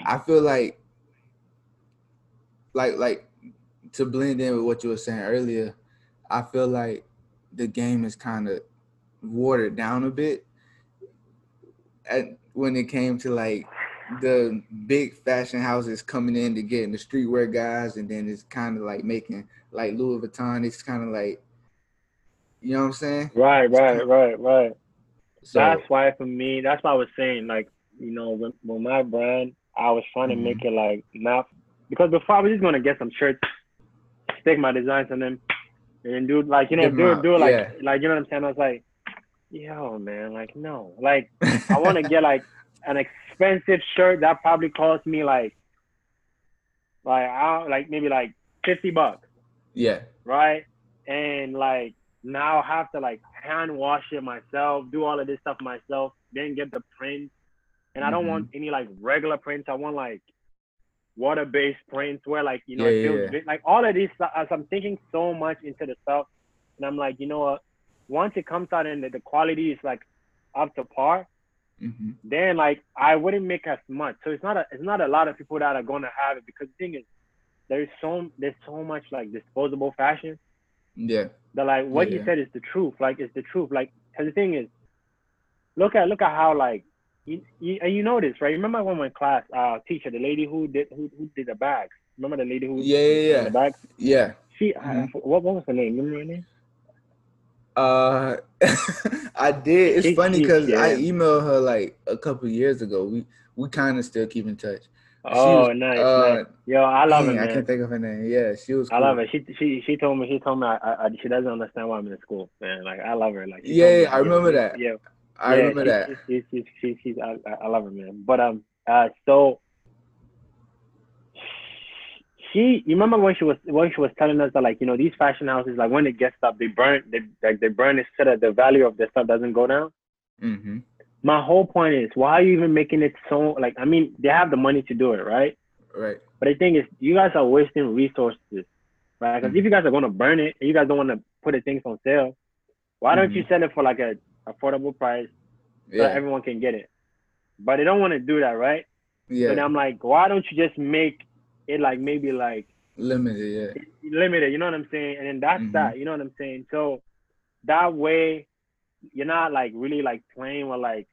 I feel like, like, like to blend in with what you were saying earlier. I feel like the game is kind of watered down a bit. At when it came to like the big fashion houses coming in to get in the streetwear guys, and then it's kind of like making like Louis Vuitton. It's kind of like, you know what I'm saying? Right, right, right, right. So that's why for me, that's why I was saying, like, you know, when, when my brand, I was trying to Mhm. make it like not because before I was just gonna get some shirts, stick my designs on them, and then do like you know do do it like yeah. like you know what I'm saying. I was like, yo, man, like no, like I (laughs) want to get like an expensive shirt that probably cost me like, like I like maybe like fifty bucks, Yeah. right? And like now I have to like hand wash it myself, do all of this stuff myself, then get the print. And I don't Mhm. want any like regular prints. I want like water-based prints where like you know Yeah, it feels yeah, like all of these. As I'm thinking so much into the stuff, and I'm like, you know what? Once it comes out and the, the quality is like up to par, hmm then like I wouldn't make as much. So it's not a it's not a lot of people that are gonna have it because the thing is there's so there's so much like disposable fashion Yeah. that like what you Yeah. said is the truth. Like it's the truth. Like cause the thing is, look at look at how like you, you and you know this right? Remember when my class uh teacher the lady who did who, who did the bags? Remember the lady who Yeah, yeah, did yeah. the bags? Yeah. She Mhm. I, what what was her name? Remember her name? Uh, (laughs) I did. It's She- funny because I emailed her like a couple years ago. We we kind of still keep in touch. Oh, was- nice, uh, nice. Yo, I love dang, her, I can't think of her name. Yeah, she was. I love her. She she she told me she told me I, I, she doesn't understand why I'm in school, man. Like I love her. Like she Yeah, me, yeah, I remember that. Yeah, I yeah, remember that. She, she, she, she, she, I, I- love her, man. But um, uh, so she, you remember when she was when she was telling us that like you know these fashion houses like when it gets up they burn they like they burn it so that the value of the stuff doesn't go down. Mm-hmm. My whole point is why are you even making it so like I mean they have the money to do it right, Right. but the thing is you guys are wasting resources, right? Because if you guys are gonna burn it and you guys don't want to put the things on sale, why don't you sell it for like a affordable price so Yeah. everyone can get it? But they don't want to do that, right? Yeah. And I'm like, why don't you just make it like maybe like Limited. Yeah. limited? You know what I'm saying? And then that's Mhm. that. You know what I'm saying? So that way, you're not like really like playing with like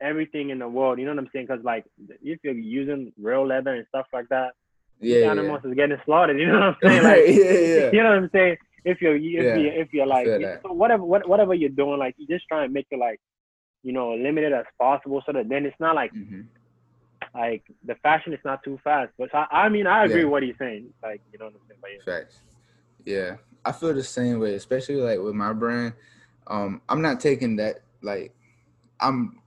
everything in the world. You know what I'm saying? Because like if you're using real leather and stuff like that, Yeah. the yeah. animals is getting slaughtered. (laughs) You know what I'm saying? Like, Yeah. Yeah. you know what I'm saying? If you're if Yeah, you if you're like that. so whatever what, whatever you're doing, like you just try and make it like you know limited as possible, so that then it's not like hmm like the fashion is not too fast. But I, I mean I agree Yeah. with what he's saying. Like you know what I'm saying? But yeah. Facts. Yeah, I feel the same way, especially like with my brand. Um, I'm not taking that like I'm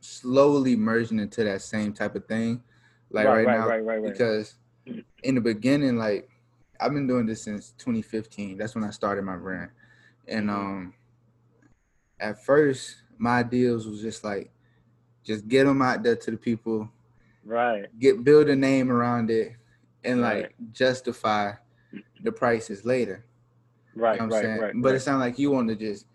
slowly merging into that same type of thing, like right, right, right, now, right, right, right. because in the beginning, like I've been doing this since 2015. That's when I started my brand, and Mhm. um, at first my deals was just like, just get them out there to the people, Right. get build a name around it and Right. like justify the prices later. Right. You know right. saying? Right. but right. it sounds like you want to just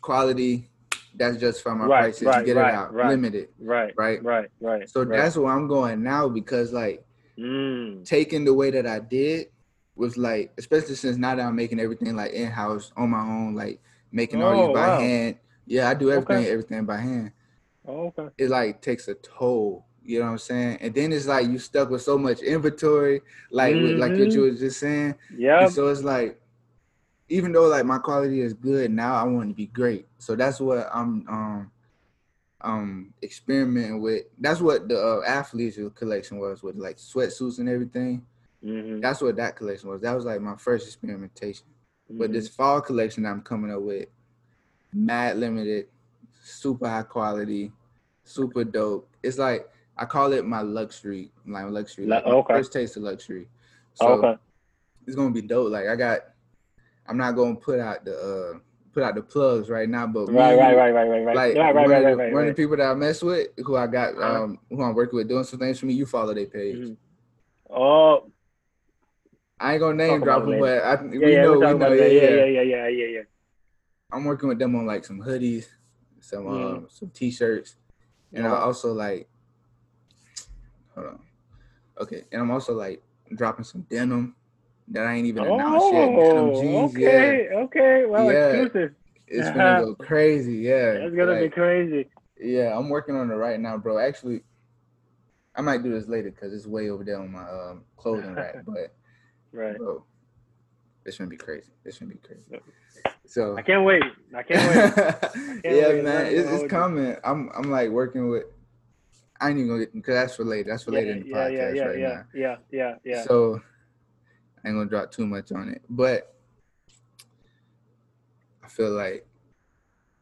quality, that's just for my Right, prices, right, get right, it out, right. limited. right. right. Right. Right. So right. that's where I'm going now because like Mm. taking the way that I did was like, especially since now that I'm making everything like in house on my own, like making all Oh, these by wow. hand. Yeah, I do everything, Okay. everything by hand. Oh, okay. it like takes a toll. You know what I'm saying? And then it's like you stuck with so much inventory, like with, like what Mhm. you was just saying. Yeah. So it's like, even though like my quality is good now, I want to be great. So that's what I'm um um experimenting with. That's what the uh, athleisure collection was with like sweatsuits and everything. Hmm That's what that collection was. That was like my first experimentation. But Mm-hmm. this fall collection I'm coming up with, mad limited, super high quality, super dope. It's like I call it my luxury, like luxury, like my okay. first taste of luxury. So okay. it's gonna be dope. Like I got, I'm not gonna put out the uh put out the plugs right now, but Right. Right. Right. Right. Right. Right. Like right. Right. one, Right. of Right. the, Right. one of the people that I mess with, who I got, Uh-huh. um, who I'm working with, doing some things for me. You follow their page. Mhm. Oh. I ain't gonna name drop them, but. I, Yeah. we Yeah. know, we know, yeah, yeah. Yeah. Yeah. Yeah. Yeah. Yeah. I'm working with them on like some hoodies, some um, some t-shirts, and I also like, hold on, okay, and I'm also like dropping some denim that I ain't even announced yet. Denim Oh. jeans, Okay. Okay. Well, Yeah. exclusive. it's gonna go (laughs) crazy, yeah. That's gonna be crazy. yeah, I'm working on it right now, bro. Actually, I might do this later because it's way over there on my um, clothing rack, (laughs) but Right. bro, it's gonna be crazy. It's gonna be crazy. So I can't wait. I can't wait. (laughs) yeah, wait. man, it's, it's coming. I'm I'm like working with. I ain't even gonna get because that's for later. That's for yeah, later in the yeah, podcast yeah, yeah, right yeah, now. yeah, yeah, yeah. So I ain't gonna drop too much on it, but I feel like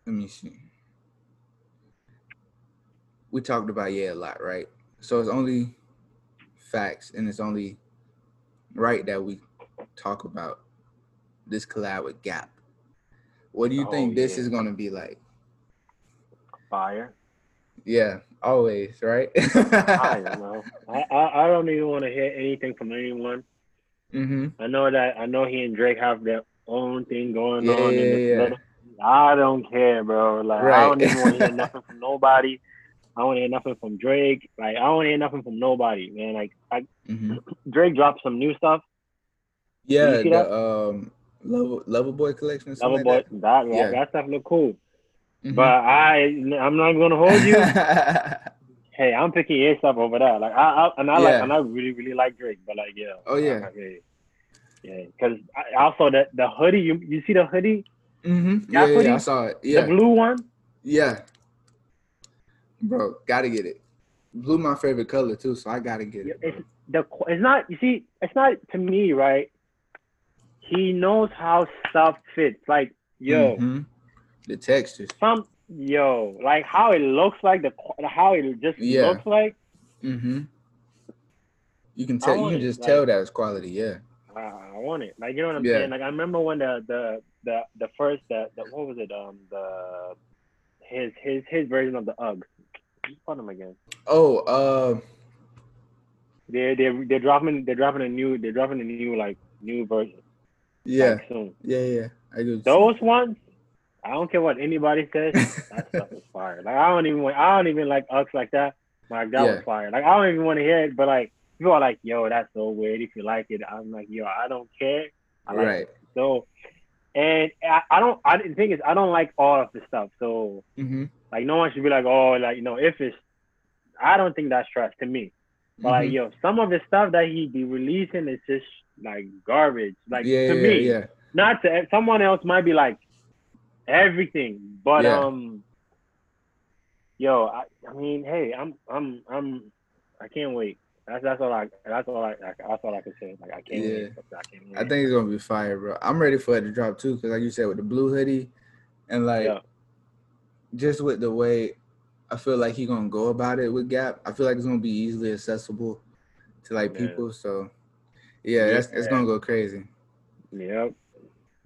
let me see. We talked about yeah a lot, right? So it's only facts and it's only right that we talk about this collab with Gap. What do you Oh, think this yeah. is gonna be like? Fire. Yeah, always, right? (laughs) Fire, bro. I, I, I don't even want to hear anything from anyone. mm-hmm. I know that I know he and Drake have their own thing going Yeah, on in yeah. I don't care, bro. Like I don't even want to hear (laughs) nothing from nobody. I don't hear nothing from Drake. Like I don't hear nothing from nobody, man. Like I, Mm-hmm. (clears throat) Drake dropped some new stuff. Yeah, the that? um Lover Lover Boy collection Lover something Boy, that that. that, Yeah. that stuff look cool. Mhm. But I I'm not gonna hold you. (laughs) hey, I'm picking your stuff over that. Like I, I and I like and I really really like Drake, but like yeah. Oh, yeah. Yeah, because also the the hoodie you you see the hoodie mm-hmm. Yeah, yeah, hoodie? I saw it. Yeah, the blue one yeah. Bro, gotta get it. Blue my favorite color too, so I gotta get it. bro. it's the it's not you see it's not to me right. He knows how stuff fits. Like yo, Mhm. The textures. some yo like how it looks like the how it just Yeah. looks like. Mm-hmm. You can tell. You can it, just like- tell that it's quality. Yeah. I want it. Like you know what I'm Yeah. saying. Like I remember when the the the the first the, the what was it um the his his his version of the UGG. What them again? Oh, uh, They they they're dropping they're dropping a new they're dropping a new like new version. yeah, soon. yeah, yeah. I do. Those ones, I don't care what anybody says. That (laughs) stuff is fire. Like I don't even want, I don't even like UGGs like that. Like that Yeah. was fire. Like I don't even want to hear it. But like people are like, yo, that's so weird. If you like it, I'm like, yo, I don't care. I like right. it. So, and I, I don't. I the thing is, I don't like all of the stuff. So Mm-hmm. Like no one should be like, oh, like you know, if it's, I don't think that's trash to me. But like Mhm. yo, some of the stuff that he be releasing is just like garbage. Like yeah, to yeah, me, yeah. not to someone else might be like everything, but um, yo, I, I mean, hey, I'm I'm I'm I can't wait. That's that's all I that's all I that's all I can say. Like I can't Yeah. wait. I can't wait. I think it's gonna be fire, bro. I'm ready for it to drop too, because like you said, with the blue hoodie, and like Yeah. Just with the way I feel like he gonna go about it with Gap, I feel like it's gonna be easily accessible to like Yeah. people. So yeah, that's it's gonna go crazy. Yep.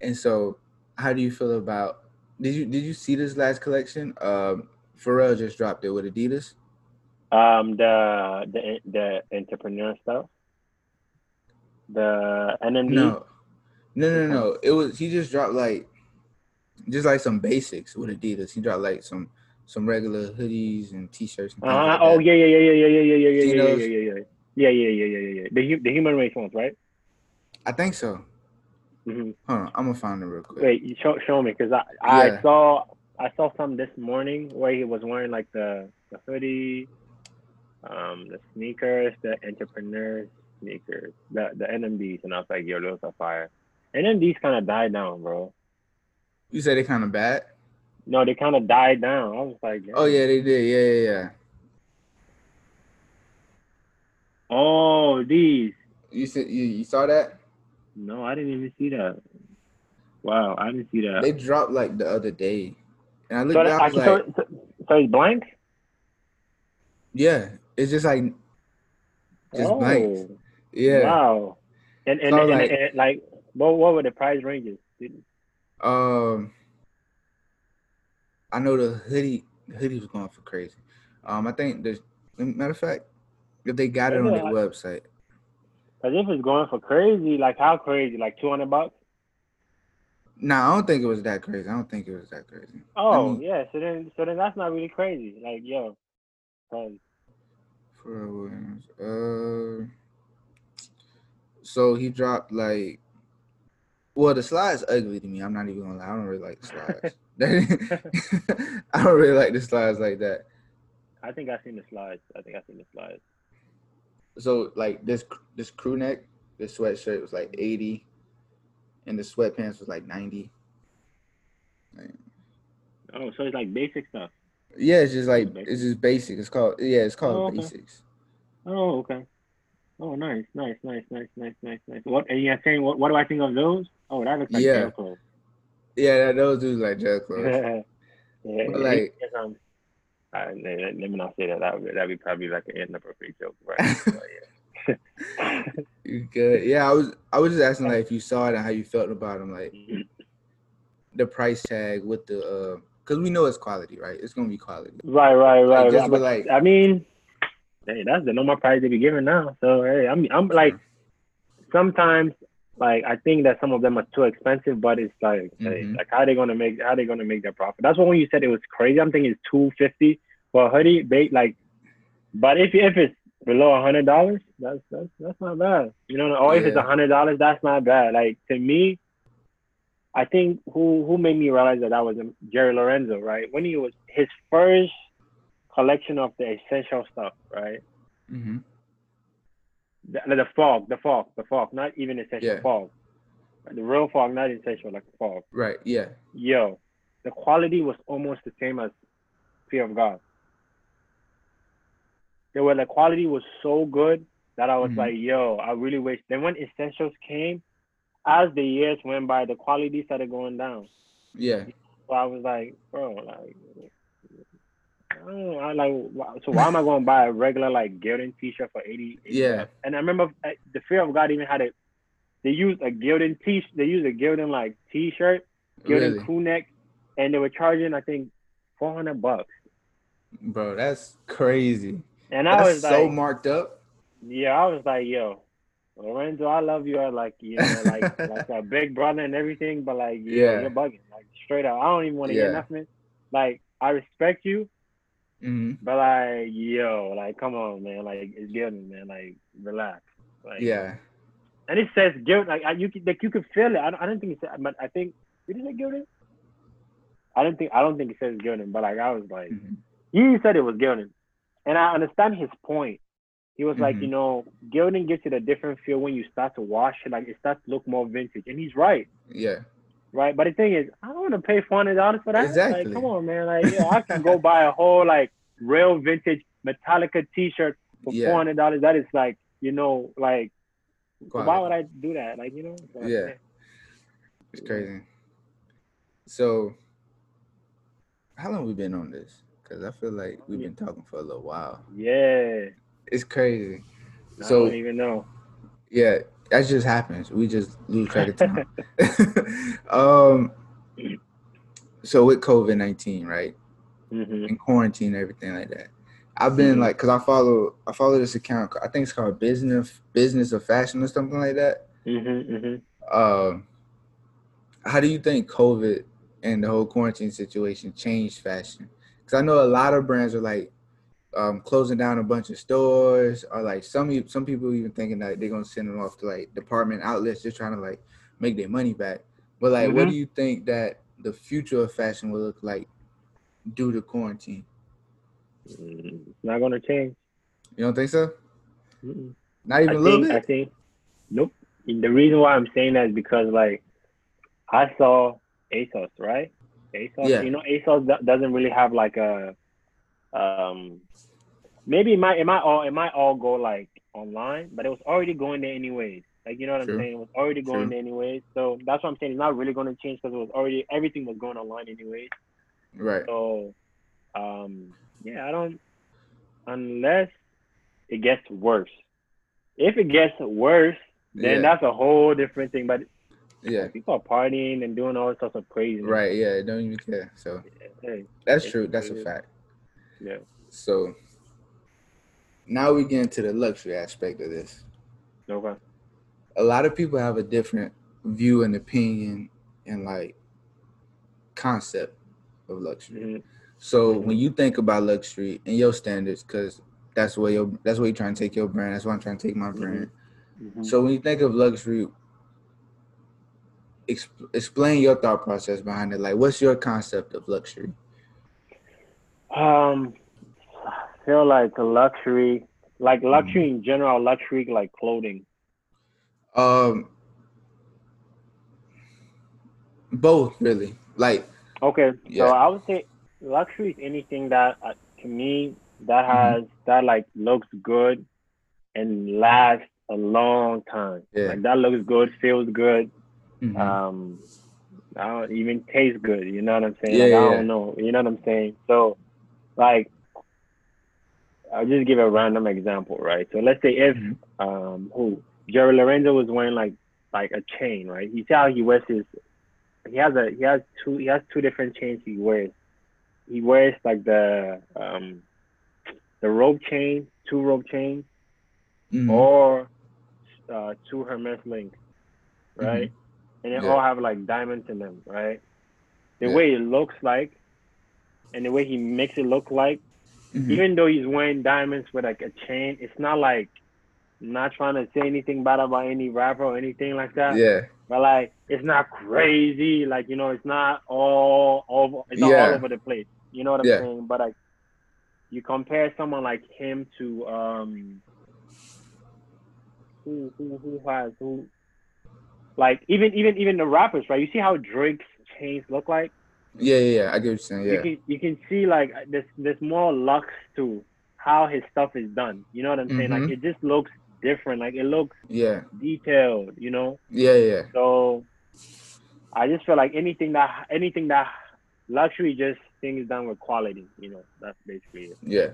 And so, how do you feel about? Did you did you see this last collection? Um, Pharrell just dropped it with Adidas. Um, the the the entrepreneur stuff. The NMD. No, no, no, no. It was he just dropped like just like some basics with Adidas. He dropped like some some regular hoodies and t-shirts. And Uh, like oh yeah yeah yeah yeah yeah yeah yeah yeah yeah yeah yeah yeah yeah yeah yeah yeah yeah yeah the the human race ones right. I think so. hmm Hold on, I'm gonna find it real quick. Wait, you show show me because I I Yeah. saw I saw some this morning where he was wearing like the the hoodie, um, the sneakers, the entrepreneur sneakers, the the NMDs, and I was like, yo, those are fire. NMDs kind of died down, bro. You said they kind of bad. No, they kind of died down. I was like, Oh yeah, they did. Yeah, yeah, yeah. oh these. You said you, you saw that? No, I didn't even see that. Wow, I didn't see that. They dropped like the other day, and I looked so, that, it, I was so, like, so, so it's blank. yeah, it's just like just oh, blanks. Yeah. Wow. And and, So, and, like- and, like, what what were the price ranges? Um, I know the hoodie the hoodie was going for crazy. Um, I think there's matter of fact, if they got it on their I- website, Cause if it's going for crazy, like how crazy? Like two hundred bucks? nah, I don't think it was that crazy. I don't think it was that crazy. Oh mean- yeah, so then so then that's not really crazy. Like yo, 'cause- Pharrell Williams. Uh, so he dropped like, well, the slide's ugly to me. I'm not even gonna lie. I don't really like the slides. (laughs) I don't really like the slides like that. I think I've seen the slides. I think I've seen the slides. So like this this crew neck, this sweatshirt was like 80, and the sweatpants was like 90. Oh, so it's like basic stuff. Yeah, it's just like it's just basic. It's called yeah, it's called Oh, okay. basics. Oh okay. Oh nice, nice, nice, nice, nice, nice, nice. What and you're saying what? What do I think of those? Oh, that looks like Yeah. jail clothes. Yeah, that, those dudes like jail (laughs) clothes. Yeah, But, like- um, let, let me not say that. That would that'd be probably like an inappropriate joke, right? (laughs) But, yeah. (laughs) You good? Yeah, I was I was just asking like if you saw it and how you felt about them, like the price tag with the uh because we know it's quality, right? It's gonna be quality. Right, right, right. Like, just right. But, like- I mean, hey, that's the normal price they be giving now. So hey, I'm I'm like sometimes like I think that some of them are too expensive, but it's like Mhm. like how they gonna make how are they gonna make their profit? That's why when you said it was crazy, I'm thinking it's two fifty for a hoodie. They like, but if if it's below a hundred dollars, that's that's that's not bad. You know, or if it's a hundred dollars, that's not bad. Like to me. I think who who made me realize that that was Jerry Lorenzo, right? When he was his first collection of the essential stuff, right? Mm-hmm. The, the fog, the fog, the fog, not even essential Yeah. fog. The real fog, not essential, like the fog. Right. Yeah. Yo, the quality was almost the same as Fear of God. They were the quality was so good that I was Mhm. like, yo, I really wish. Then when essentials came, as the years went by, the quality started going down. Yeah. So I was like, bro, like, I don't I like, so why am I going to buy a regular like Gildan T-shirt for 80? 80 Yeah. bucks? And I remember uh, the Fear of God even had it. They used a Gildan T. They used a Gildan like T-shirt, Gildan Really, crew neck, and they were charging I think 400 bucks. bro. That's crazy. And I That's was so like, marked up. yeah, I was like, yo, Lorenzo, I love you, I like you know, like (laughs) like a big brother and everything, but like yeah, Yeah. you're bugging, like straight up. I don't even want to Yeah. hear nothing. Like I respect you, hmm But like, yo, like, come on, man, like, it's Gildan, man, like, relax, like, Yeah. And it says Gildan, like, you like, you can feel it. I don't, I don't think it said, but I think did it say Gildan? I don't think, I don't think it says Gildan, but like, I was like, Mhm. he said it was Gildan, and I understand his point. He was like, Mhm. you know, Gildan gives it a different feel when you start to wash it, like, it starts to look more vintage, and he's right. Yeah. Right, but the thing is, I don't want to pay four hundred dollars for that. Exactly. Like, come on, man. Like, yeah, I can go (laughs) buy a whole like real vintage Metallica T-shirt for Yeah. four hundred dollars. That is like, you know, like, why would I do that? Like, you know? Yeah. It's crazy. So, how long we been on this? Because I feel like we've been talking for a little while. Yeah. It's crazy. I So don't even know. yeah, that just happens. We just lose track of time. (laughs) (laughs) um. So with COVID nineteen, right? hmm and quarantine and everything like that. I've been Mhm. like, cause I follow, I follow this account. I think it's called Business Business of Fashion or something like that. hmm hmm Um, how do you think COVID and the whole quarantine situation changed fashion? Because I know a lot of brands are like um, closing down a bunch of stores, or like some some people even thinking that they're gonna send them off to like department outlets, just trying to like make their money back. But like, what Mhm. do you think that the future of fashion will look like due to quarantine? It's not gonna change. You don't think so? Mm-mm. Not even I a little think, I think, nope. And the reason why I'm saying that is because like I saw ASOS, right? ASOS, Yeah. you know, ASOS doesn't really have like a, um, maybe it might, it might all, it might all go like online, but it was already going there anyways. Like you know what True. I'm saying? It was already going True. there anyways. So that's what I'm saying. It's not really going to change because it was already everything was going online anyways. Right. So, um, yeah, I don't unless it gets worse. If it gets worse, then Yeah. that's a whole different thing. But Yeah. people are partying and doing all sorts of crazy. Right. Yeah. Don't even care. So Hey, that's true. That's a fact. Yeah. So now we get into the luxury aspect of this. Okay. A lot of people have a different view and opinion and like concept of luxury. Mhm. So Mhm. when you think about luxury and your standards, because that's where your that's where you're trying to take your brand. That's why I'm trying to take my brand. Mhm. So when you think of luxury, exp- explain your thought process behind it. Like, what's your concept of luxury? Um, I feel like luxury, like luxury Mm-hmm. in general, luxury like clothing. Um, both really. Like, Okay, Yeah. so I would say luxury is anything that uh, to me that Mm-hmm. has that like looks good and lasts a long time. Yeah. Like that looks good, feels good. mhm, Um, I don't even taste good. You know what I'm saying? Yeah, like, I don't know. You know what I'm saying? So, like, I'll just give a random example, right? So let's say if Mhm. um who Jerry Lorenzo was wearing like like a chain, right? You see how he wears his he has a he has two he has two different chains he wears. He wears like the um the rope chain, two rope chains, Mhm. or uh, two Hermes links, right? And they Mm-hmm. Yeah. all have like diamonds in them, right? The Yeah. way it looks like, and the way he makes it look like, Mhm. even though he's wearing diamonds with like a chain, it's not like I'm not trying to say anything bad about any rapper or anything like that. yeah, But like it's not crazy, like you know, it's not all over it's not Yeah. all over the place. You know what I'm Yeah. saying? But like you compare someone like him to um who who who has who like even even even the rappers, right? You see how Drake's chains look like? Yeah, yeah, yeah. I get what you're saying. You can you can see like there's there's more lux to how his stuff is done. You know what I'm saying? Mhm. Like it just looks different. Like it looks yeah, detailed, you know? yeah, yeah. So I just feel like anything that anything that luxury just things done with quality, you know, that's basically it. Yeah.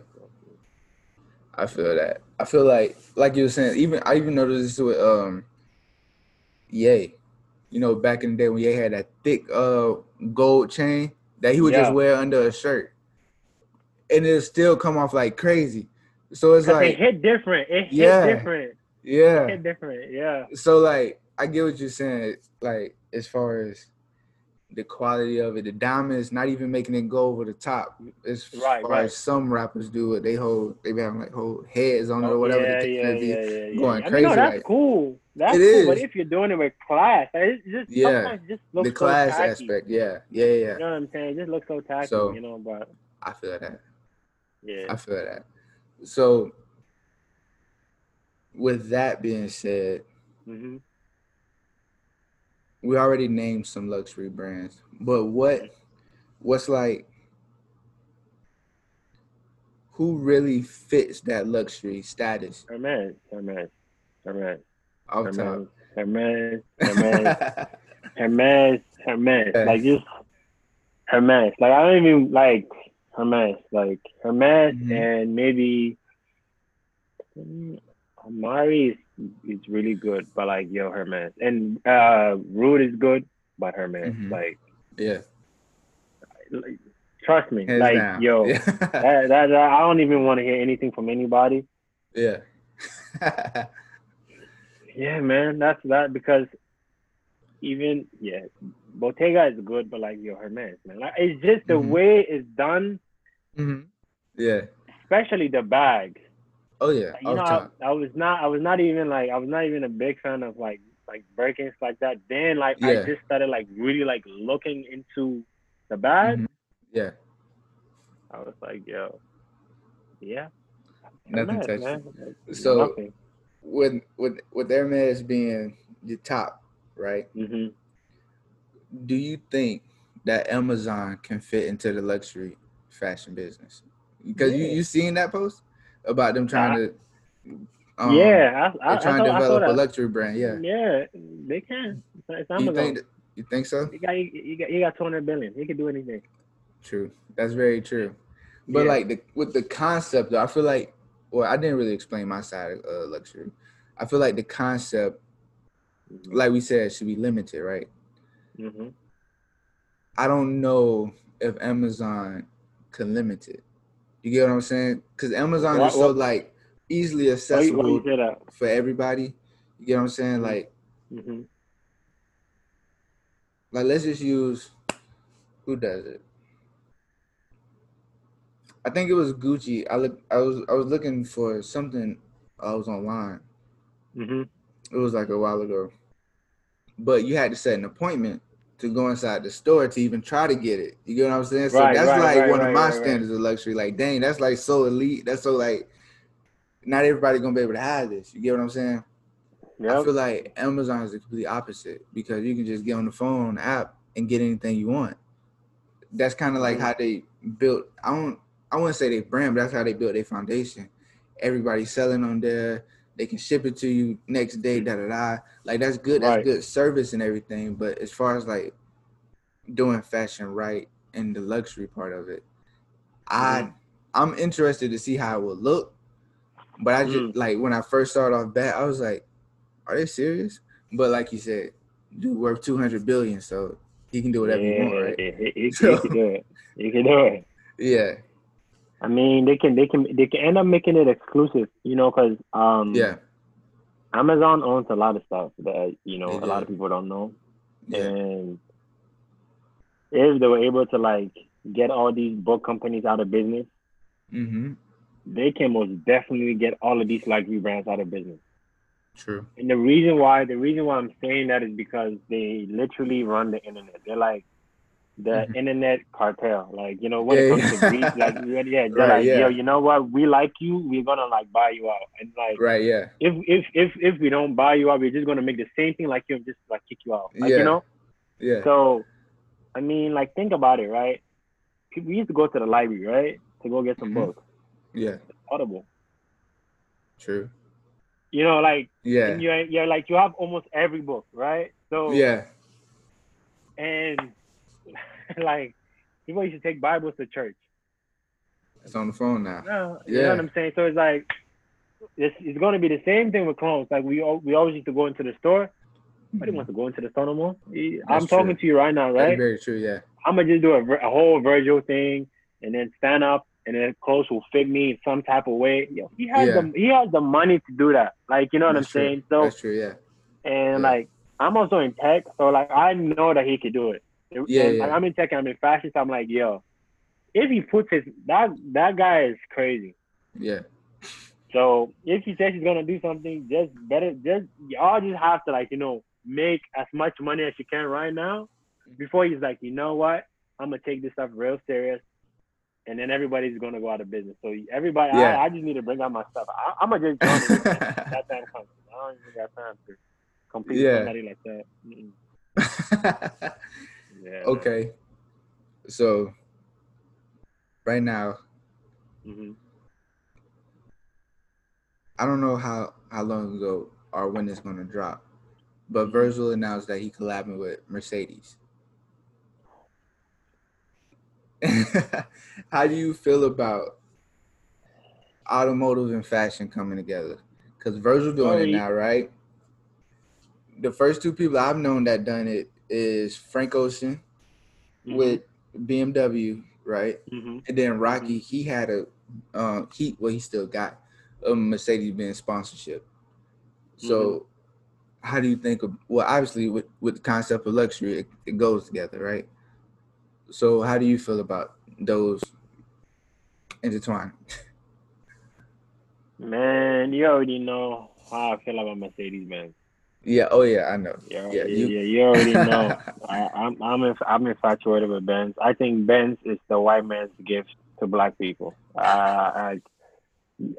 I feel that. I feel like, like you were saying, even I even noticed this with um, Ye. You know, back in the day when Ye had that thick uh gold chain that he would just wear under a shirt, and it'll still come off like crazy. So it's Cause it like, hit different. It hit Yeah. different. It yeah. hit different. Yeah. So like, I get what you're saying. Like as far as the quality of it, the diamonds, not even making it go over the top. As Right, far right. as some rappers do it that's cool. It cool. But is. if you're doing it with class, it just Yeah. just looks the class so tacky. aspect, yeah, yeah, yeah. You know what I'm saying? It just looks so tacky, So- you know. But I feel that. yeah, I feel that. So, with that being said, hmm we already named some luxury brands, but what, what's like, who really fits that luxury status Hermes, Hermes, Hermes, off Hermes, top? Hermes, Hermes, (laughs) Hermes, Hermes. Yeah. Like just Hermes. Like I don't even like Hermes. Like Hermes Mhm. and maybe Amiri is is really good, but like yo Hermes and uh Rhude is good, but Hermes. Mhm. Like, yeah, like trust me, hands like down. yo. yeah. That, that, that- I don't even want to hear anything from anybody. yeah. (laughs) Yeah, man, that's that because even yeah, Bottega is good, but like yo Hermes, man, like it's just the Mhm. way it's done, Mhm. Yeah. especially the bags. Oh yeah. You off know. I, I was not, I was not even like, I was not even a big fan of like like Birkins like that. Then like Yeah. I just started like really like looking into the bag. Mhm. Yeah. I was like, yo, yeah, Nothing Hermes, touched man. Like, So- nothing. With with with Hermes being the top, right? hmm Do you think that Amazon can fit into the luxury fashion business? Because you Yeah. you seen that post about them trying to um, yeah, I, I, they're trying I to I develop a luxury brand. Yeah. Yeah, they can. It's, You Amazon. think you think so? You got you got you got 200 billion. He can do anything. True. That's very true. But Yeah. like the with the concept, though, I feel like well, I didn't really explain my side of uh, luxury. I feel like the concept, like we said, should be limited, right? hmm I don't know if Amazon can limit it. You get what I'm saying? Because Amazon is so like easily Why, you- accessible why you for everybody. You get what I'm saying? Mhm. Like, like let's just use who does it. I think it was Gucci. I look. I was. I was looking for something. I was online. hmm It was like a while ago. But you had to set an appointment to go inside the store to even try to get it. You get what I'm saying? So Right, that's right, like right, one of my standards of luxury. Like, dang, that's like so elite. That's so like not everybody gonna be able to have this. You get what I'm saying? I feel like Amazon is the complete opposite because you can just get on the phone app and get anything you want. That's kind of like Mhm. how they built. I don't. I wouldn't say they brand, but that's how they built their foundation. Everybody's selling on there. They can ship it to you next day. Da da da. Like that's good. That's Right. good service and everything. But as far as like doing fashion right and the luxury part of it. I mm-hmm. I'm interested to see how it will look. But I just mm. like when I first started off bat, I was like, are they serious? But like you said, dude worth two hundred billion, so he can do whatever yeah, he wants, right? He, he, (laughs) so, he, can do it. He can do it. Yeah. I mean, they can they can they can end up making it exclusive, you know, because um yeah, Amazon owns a lot of stuff that you know a lot of people don't know, yeah. and if they were able to like get all these book companies out of business, mm-hmm. they can most definitely get all of these luxury brands out of business. True. And the reason why the reason why I'm saying that is because they literally run the internet. They're like the mm-hmm. internet cartel. Like, you know, when yeah, it comes yeah. to breed, like (laughs) yeah, they're right, like, yeah. yo, you know what? We like you, we're gonna like buy you out. And like right, yeah. If if if if we don't buy you out, we're just gonna make the same thing like you and just like kick you out. Like, yeah. you know? Yeah. So I mean, like think about it, right? We used to go to the library, right? To go get some mm-hmm. books. Yeah. Audible. True. You know, like yeah, you're you're like you have almost every book, right? So yeah. And (laughs) like people used to take Bibles to church. It's on the phone now. No, yeah. You know what I'm saying? So it's like it's, it's going to be the same thing with clones. Like we we always used to go into the store. Nobody mm-hmm. wants to go into the store no more. I'm talking to you right now, right? That's very true. Yeah. I'm gonna just do a, a whole Virgil thing and then stand up and then clothes will fit me in some type of way. Yo, he has yeah. the he has the money to do that. Like you know That's what I'm true. saying? So That's true. Yeah. And yeah. like I'm also in tech, so like I know that he could do it. Yeah, yeah. I'm in tech and I'm in fashion, so I'm like, yo, if he puts his that that guy is crazy. Yeah. So if he says he's gonna do something, just better just y'all just have to like, you know, make as much money as you can right now before he's like, you know what? I'm gonna take this stuff real serious. And then everybody's gonna go out of business. So everybody, yeah. I, I just need to bring out my stuff. I, am gonna just that time comes. I don't even got time to compete yeah. with somebody like that. (laughs) Yeah. Okay. So right now, mm-hmm. I don't know how how long ago or when it's gonna drop, but mm-hmm. Virgil announced that he collabing with Mercedes. (laughs) how do you feel about automotive and fashion coming together? Because Virgil doing oh, it now, right? The first two people I've known that done it is Frank Ocean mm-hmm. with BMW, right? Mm-hmm. And then Rocky, he had a uh, he well he still got a Mercedes Benz sponsorship. So mm-hmm. how do you think of well obviously with with the concept of luxury it, it goes together, right? So how do you feel about those intertwined? (laughs) Man, you already know how I feel about Mercedes Benz. Yeah. Oh yeah. I know. Yeah. Yeah. You, yeah, you already know. (laughs) I, I'm I'm inf- I'm infatuated with Benz. I think Benz is the white man's gift to black people. Uh, I,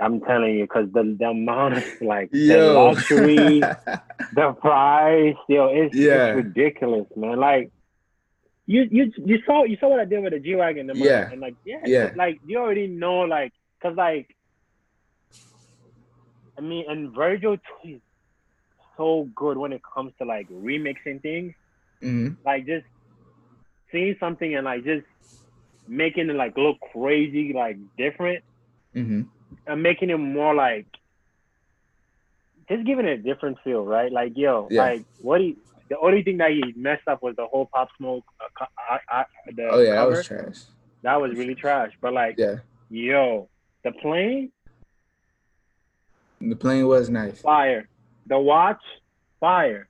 I'm telling you, because the, the amount of like yo. the luxury, (laughs) the price, yo, it's, yeah. it's ridiculous, man. Like you you you saw you saw what I did with the G wagon, yeah, and like yeah, yeah, like you already know, like, cause like, I mean, and Virgil so good when it comes to like remixing things. Mm-hmm. Like just seeing something and like just making it like look crazy, like different, mm-hmm. and making it more like just giving it a different feel, right? Like yo, yeah. like what he. The only thing that he messed up was the whole pop smoke. Uh, I, I, the oh yeah, cover. that was trash. That was really trash. But like, yeah, yo, the plane. The plane was nice. Fire. The watch, fire.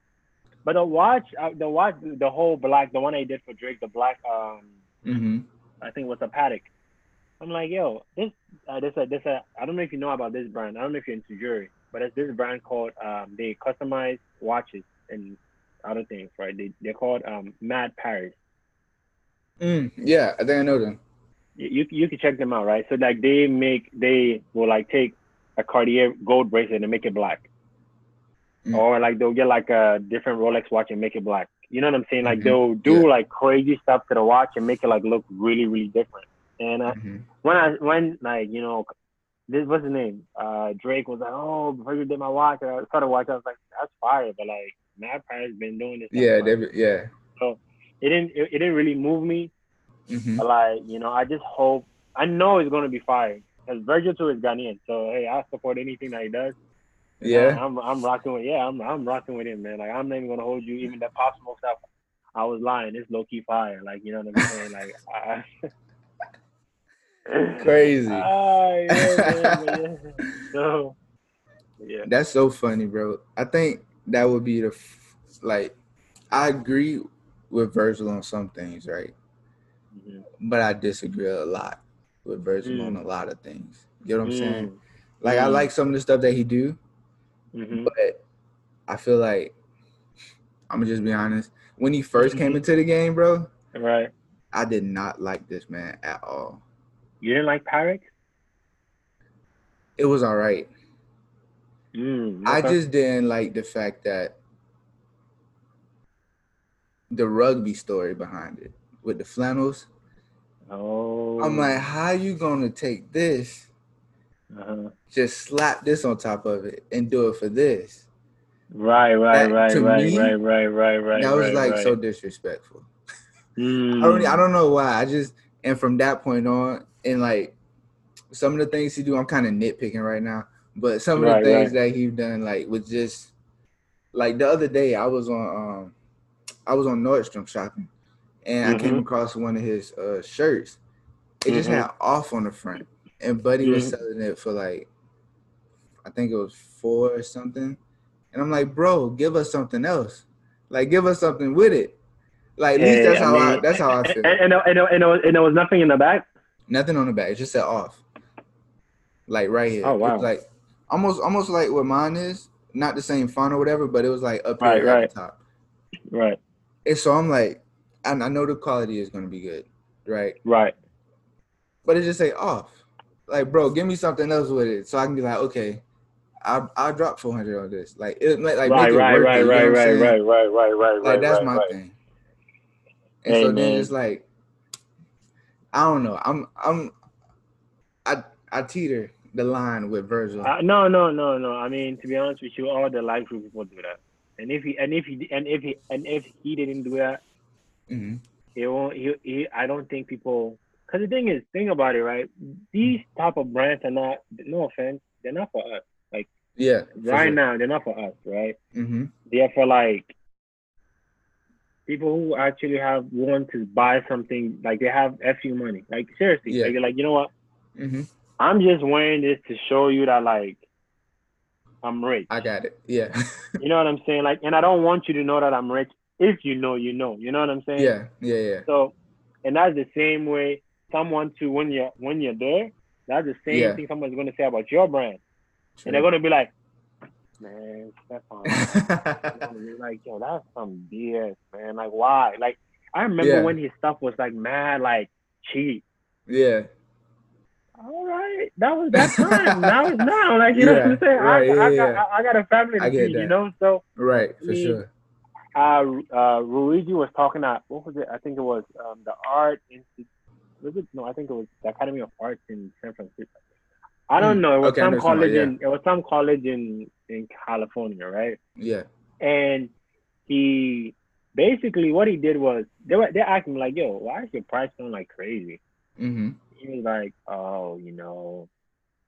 But the watch, uh, the watch, the whole black, the one I did for Drake, the black, um, mm-hmm. I think was a Patek. I'm like, yo, this, uh, this, uh, this, uh, I don't know if you know about this brand. I don't know if you're into jewelry, but it's this brand called, um, they customize watches and other things, right? They, they're called, um, Mad Paris. Mm, yeah, I think I know them. You, you can check them out, right? So like they make, they will like take a Cartier gold bracelet and make it black. Mm. Or like they'll get like a different Rolex watch and make it black. You know what I'm saying? Like mm-hmm. they'll do yeah. like crazy stuff to the watch and make it like look really, really different. And uh, mm-hmm. when I when like you know this what's his name? Uh, Drake was like, oh, before you did my watch, I started watching. I was like, that's fire, but like Mad has been doing this. Yeah, they, yeah. So it didn't it, it didn't really move me. Mhm. But like, you know, I just hope I know it's gonna be fire. Because Virgil too is Ghanaian. So hey, I support anything that he does. Yeah. I'm I'm rocking with yeah, I'm I'm rocking with him, man. Like I'm not even gonna hold you, even that pop smoke stuff. I was lying. It's low key fire. Like, you know what I'm saying? (laughs) Like I, (laughs) Crazy. Ah, yeah, man, (laughs) yeah. So yeah. That's so funny, bro. I think that would be the f- like. I agree with Virgil on some things, right? Mhm. But I disagree a lot with Virgil Mm. on a lot of things. You know what I'm saying? Mm. Like I Mm. like some of the stuff that he do, Mhm. but I feel like I'm gonna just be honest. When he 1st came into the game, bro, Right. I did not like this man at all. You didn't like Pyrex? It was all right. Mm, I just didn't like the fact that the rugby story behind it with the flannels. Oh. I'm like, how you gonna take this, Uh-huh. just slap this on top of it, and do it for this? Right, right, That, right, right, me, right, right, right, right. that was right, like right. so disrespectful. Mm. I don't, I don't know why. I just and from that point on, and like some of the things he do, I'm kind of nitpicking right now. But some of Right, the things right. that he done, like, was just like the other day. I was on, um, I was on Nordstrom shopping, and I came Mhm. across one of his uh, shirts. It just Mhm. had off on the front, and Buddy was selling it for like, I think it was four or something. And I'm like, bro, give us something else. Like, give us something with it. Like, at least that's I how I. That's how I feel. And, and, and, and, and, and there was nothing in the back? Nothing on the back. It just said off. Like right here. Oh, wow. was like almost almost like what mine is. Not the same font or whatever, but it was like up here Right, at the top. Right, And so I'm like, and I know the quality is gonna be good, right? right. But it just say off. Like, bro, give me something else with it, so I can be like, okay, I'll I'll drop 400 on this. Like, it like right, make it right, worth right, it. You know right, what right, right, right, right, right, Like right. that's right, my right. thing. And Hey, so then it's like, I don't know. I'm I'm I I teeter the line with Virgil. Uh, no, no, no, no. I mean, to be honest with you, all the live group people do that. And if he, and if he, and if he, and if he didn't do that, hmm it won't. He, he I don't think people. Because the thing is, think about it, right? These type of brands are not. No offense, they're not for us. Like yeah. right now, they're not for us, right? hmm They're for like people who actually have want to buy something. Like they have fu money. Like seriously, Yeah. like they're like, you know what? hmm I'm just wearing this to show you that like I'm rich. I got it. Yeah. (laughs) You know what I'm saying? Like, and I don't want you to know that I'm rich. If you know, you know. You know what I'm saying? yeah. Yeah. Yeah. So, and that's the same way someone to when you're when you're there. That's the same Yeah. thing someone's gonna say about your brand, and they're gonna be like, "Man, Stefan." (laughs) Like, "Yo, that's some BS, man. Like, why?" Like, I remember Yeah. when his stuff was like mad, like cheap. yeah. All right, that was that time. (laughs) now it's now. Like, you know what I'm saying? right, I, I, yeah, got, yeah. I, I got a family to feed, you know. So. Right. For Me- sure. uh, uh, Rhuigi was talking at what was it? I think it was um, the Art Institute. Was it? No, I think it was the Academy of Arts in San Francisco. I don't Hmm, know. It was okay, some know what you're college talking in it was some college in in California, right? Yeah. And he basically what he did was they were they asked him like, "Yo, why is your price going like crazy?" hmm He was like, "Oh, you know."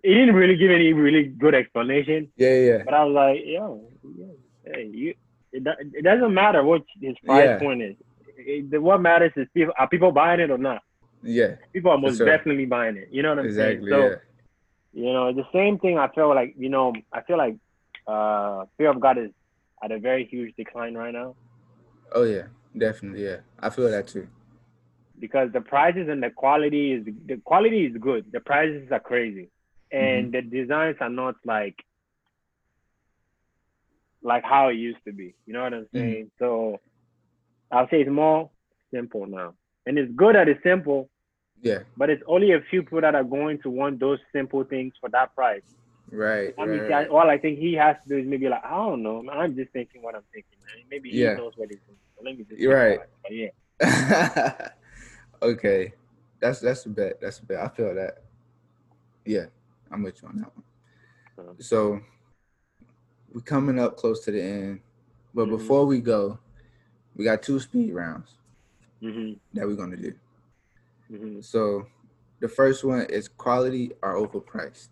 He didn't really give any really good explanation, Yeah. Yeah. but I was like, "Yo, yeah, hey, you." It, it doesn't matter what his price Yeah. point is. It, the- what matters is people are people buying it or not. Yeah. People are most sure. definitely buying it. You know what I'm Exactly. saying? So yeah. you know, the same thing. I feel like you know, I feel like uh, Fear of God is at a very huge decline right now Oh yeah. Definitely. Yeah. I feel that too. because the prices and the quality is the quality is good. The prices are crazy, and the designs are not like like how it used to be. You know what I'm saying? So I'll say it's more simple now, and it's good that it's simple. Yeah. But it's only a few people that are going to want those simple things for that price. Right. I mean, right, right. all I think he has to do is maybe like, I don't know. man, I'm just thinking what I'm thinking, man. Maybe he Yeah. knows what he's doing. So let me just You're right. But yeah. (laughs) okay. That's that's a bet. That's a bet. I feel that. Yeah, I'm with you on that one. So we're coming up close to the end. But Mhm. before we go, we got two speed rounds. Mhm. that we're gonna do. Mhm. So the first one is quality or overpriced.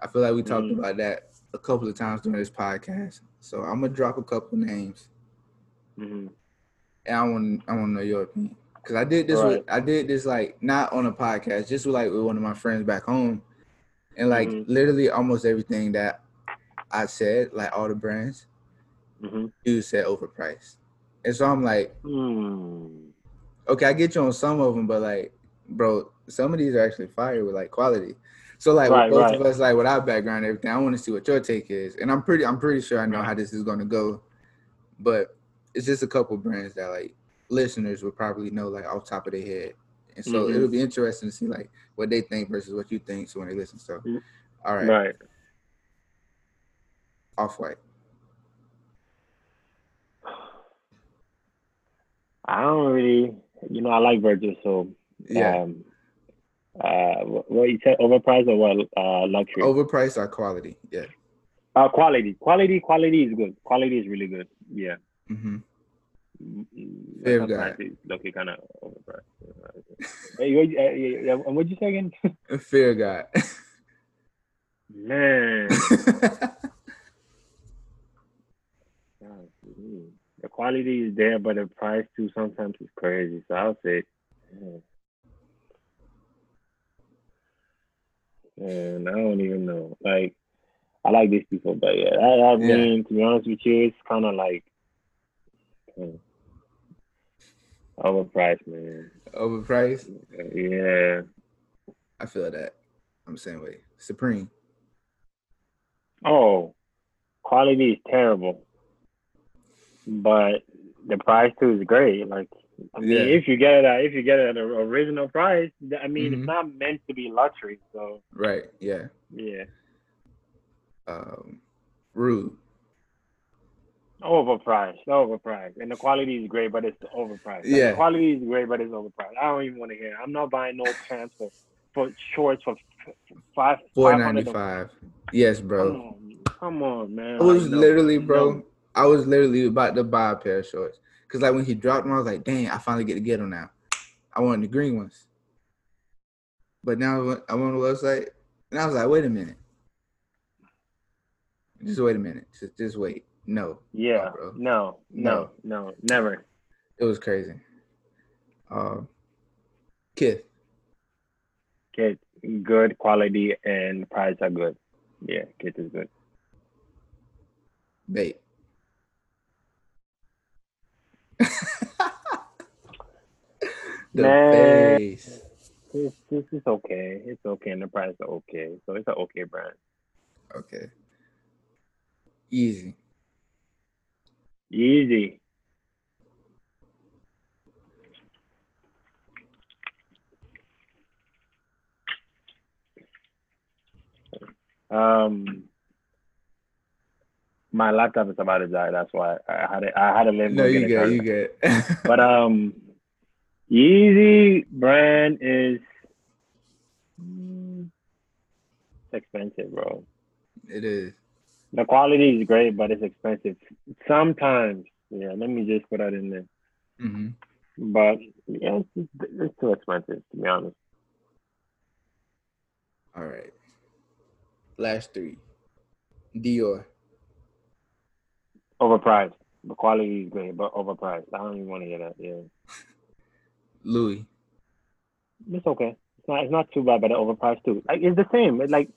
I feel like we talked Mhm. about that a couple of times during this podcast. So I'm gonna drop a couple names Mhm. and I want I want to know your opinion because I did this with I did this like not on a podcast, just with like with one of my friends back home, and like Mhm. literally almost everything that I said, like all the brands, Mhm. dude said overpriced, and so I'm like, Hmm. Okay, I get you on some of them, but like, bro, some of these are actually fire with like quality. So like Right, both right. of us, like with our background and everything, I want to see what your take is, and I'm pretty I'm pretty sure I know Right. how this is gonna go, but it's just a couple brands that like listeners would probably know like off top of their head, and so Mhm. it'll be interesting to see like what they think versus what you think. So when they listen, so Mm. all right, Right. off white, I don't really, you know, I like Virgil, so yeah, um, uh, what, you said, overpriced or what? Uh, luxury. overpriced or quality, yeah, Uh, quality, quality, quality is good. Quality is really good. Yeah. hmm Mm, Fair sometimes guy. it's looking kind of overpriced. (laughs) hey, what, uh, yeah, what'd you say again? (laughs) fair guy. (laughs) Man, God, mm, the quality is there, but the price too sometimes is crazy. So I'll say, yeah. and I don't even know. Like, I like these people, but yeah, I, I Yeah. mean, to be honest with you, it's kind of like hmm, overpriced, man. overpriced. Yeah. I feel that. I'm the same way. Supreme. Oh, quality is terrible, but the price too is great. Like, I mean, Yeah. if you get it, at, if you get it at an original price, I mean, Mhm. it's not meant to be luxury. So Right. Yeah. yeah, Um, Rhude. overpriced, overpriced, and the quality is great, but it's overpriced. Yeah. the quality is great, but it's overpriced. I don't even want to hear. It. I'm not buying no pants for, for shorts for five four ninety five. Yes, Come bro. on, come on, man. It was literally, bro. No. I was literally about to buy a pair of shorts. Cause like when he dropped them, I was like, dang, I finally get to get them now. I wanted the green ones. But now I went, on the website and I was like, wait a minute. Just wait a minute. Just, just wait. No. Yeah, bro. no, no, no, never. It was crazy. Um, Kith. Kit, good quality and price are good. Yeah, Kith is good. Bait. The Man. face. This is okay. It's okay, and the price are okay. So it's an okay brand. Okay. Yeezy. Yeezy. Um, my laptop is about to die. That's why I had to, I had to leave. No, go you get good. You good. (laughs) But um, Yeezy brand is mm, expensive, bro. it is. The quality is great, but it's expensive. Sometimes, yeah. Let me just put that in there. hmm But yeah, it's, it's too expensive to be honest. All right. Last three. Dior. Overpriced. The quality is great, but overpriced. I don't even want to hear that. Yeah, Louis. it's okay. It's not. It's not too bad, but the overpriced too. Like it's the same. It's like,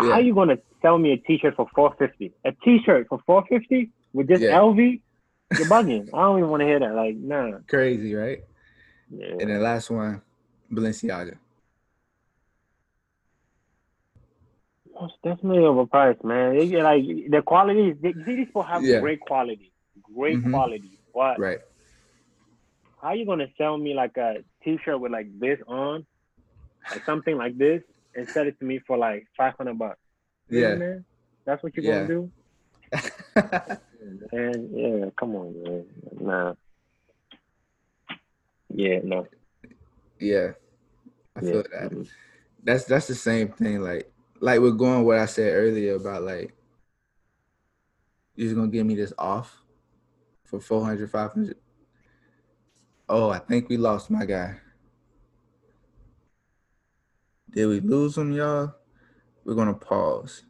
Yeah. how you gonna sell me a T-shirt for four fifty? A T-shirt for four fifty with just Yeah. LV? You're bugging. I don't even want to hear that. Like, nah. Crazy, right? Yeah. And the last one, Balenciaga. It's definitely overpriced, man. Get, like the quality. They, these people have Yeah. great quality, great Mhm. quality. But Right. How you gonna sell me like a T-shirt with like this on, like something like this, and sell it to me for like five hundred bucks? Really, Yeah. man. That's what you're Yeah. gonna do, (laughs) and Yeah, come on, man. Nah. Yeah, no. yeah. I Yeah. feel that. mhm. That's that's the same thing. Like like we're going what I said earlier about like you're just gonna give me this off for 400, 500. Oh, I think we lost my guy. Did we lose him, y'all? We're gonna pause.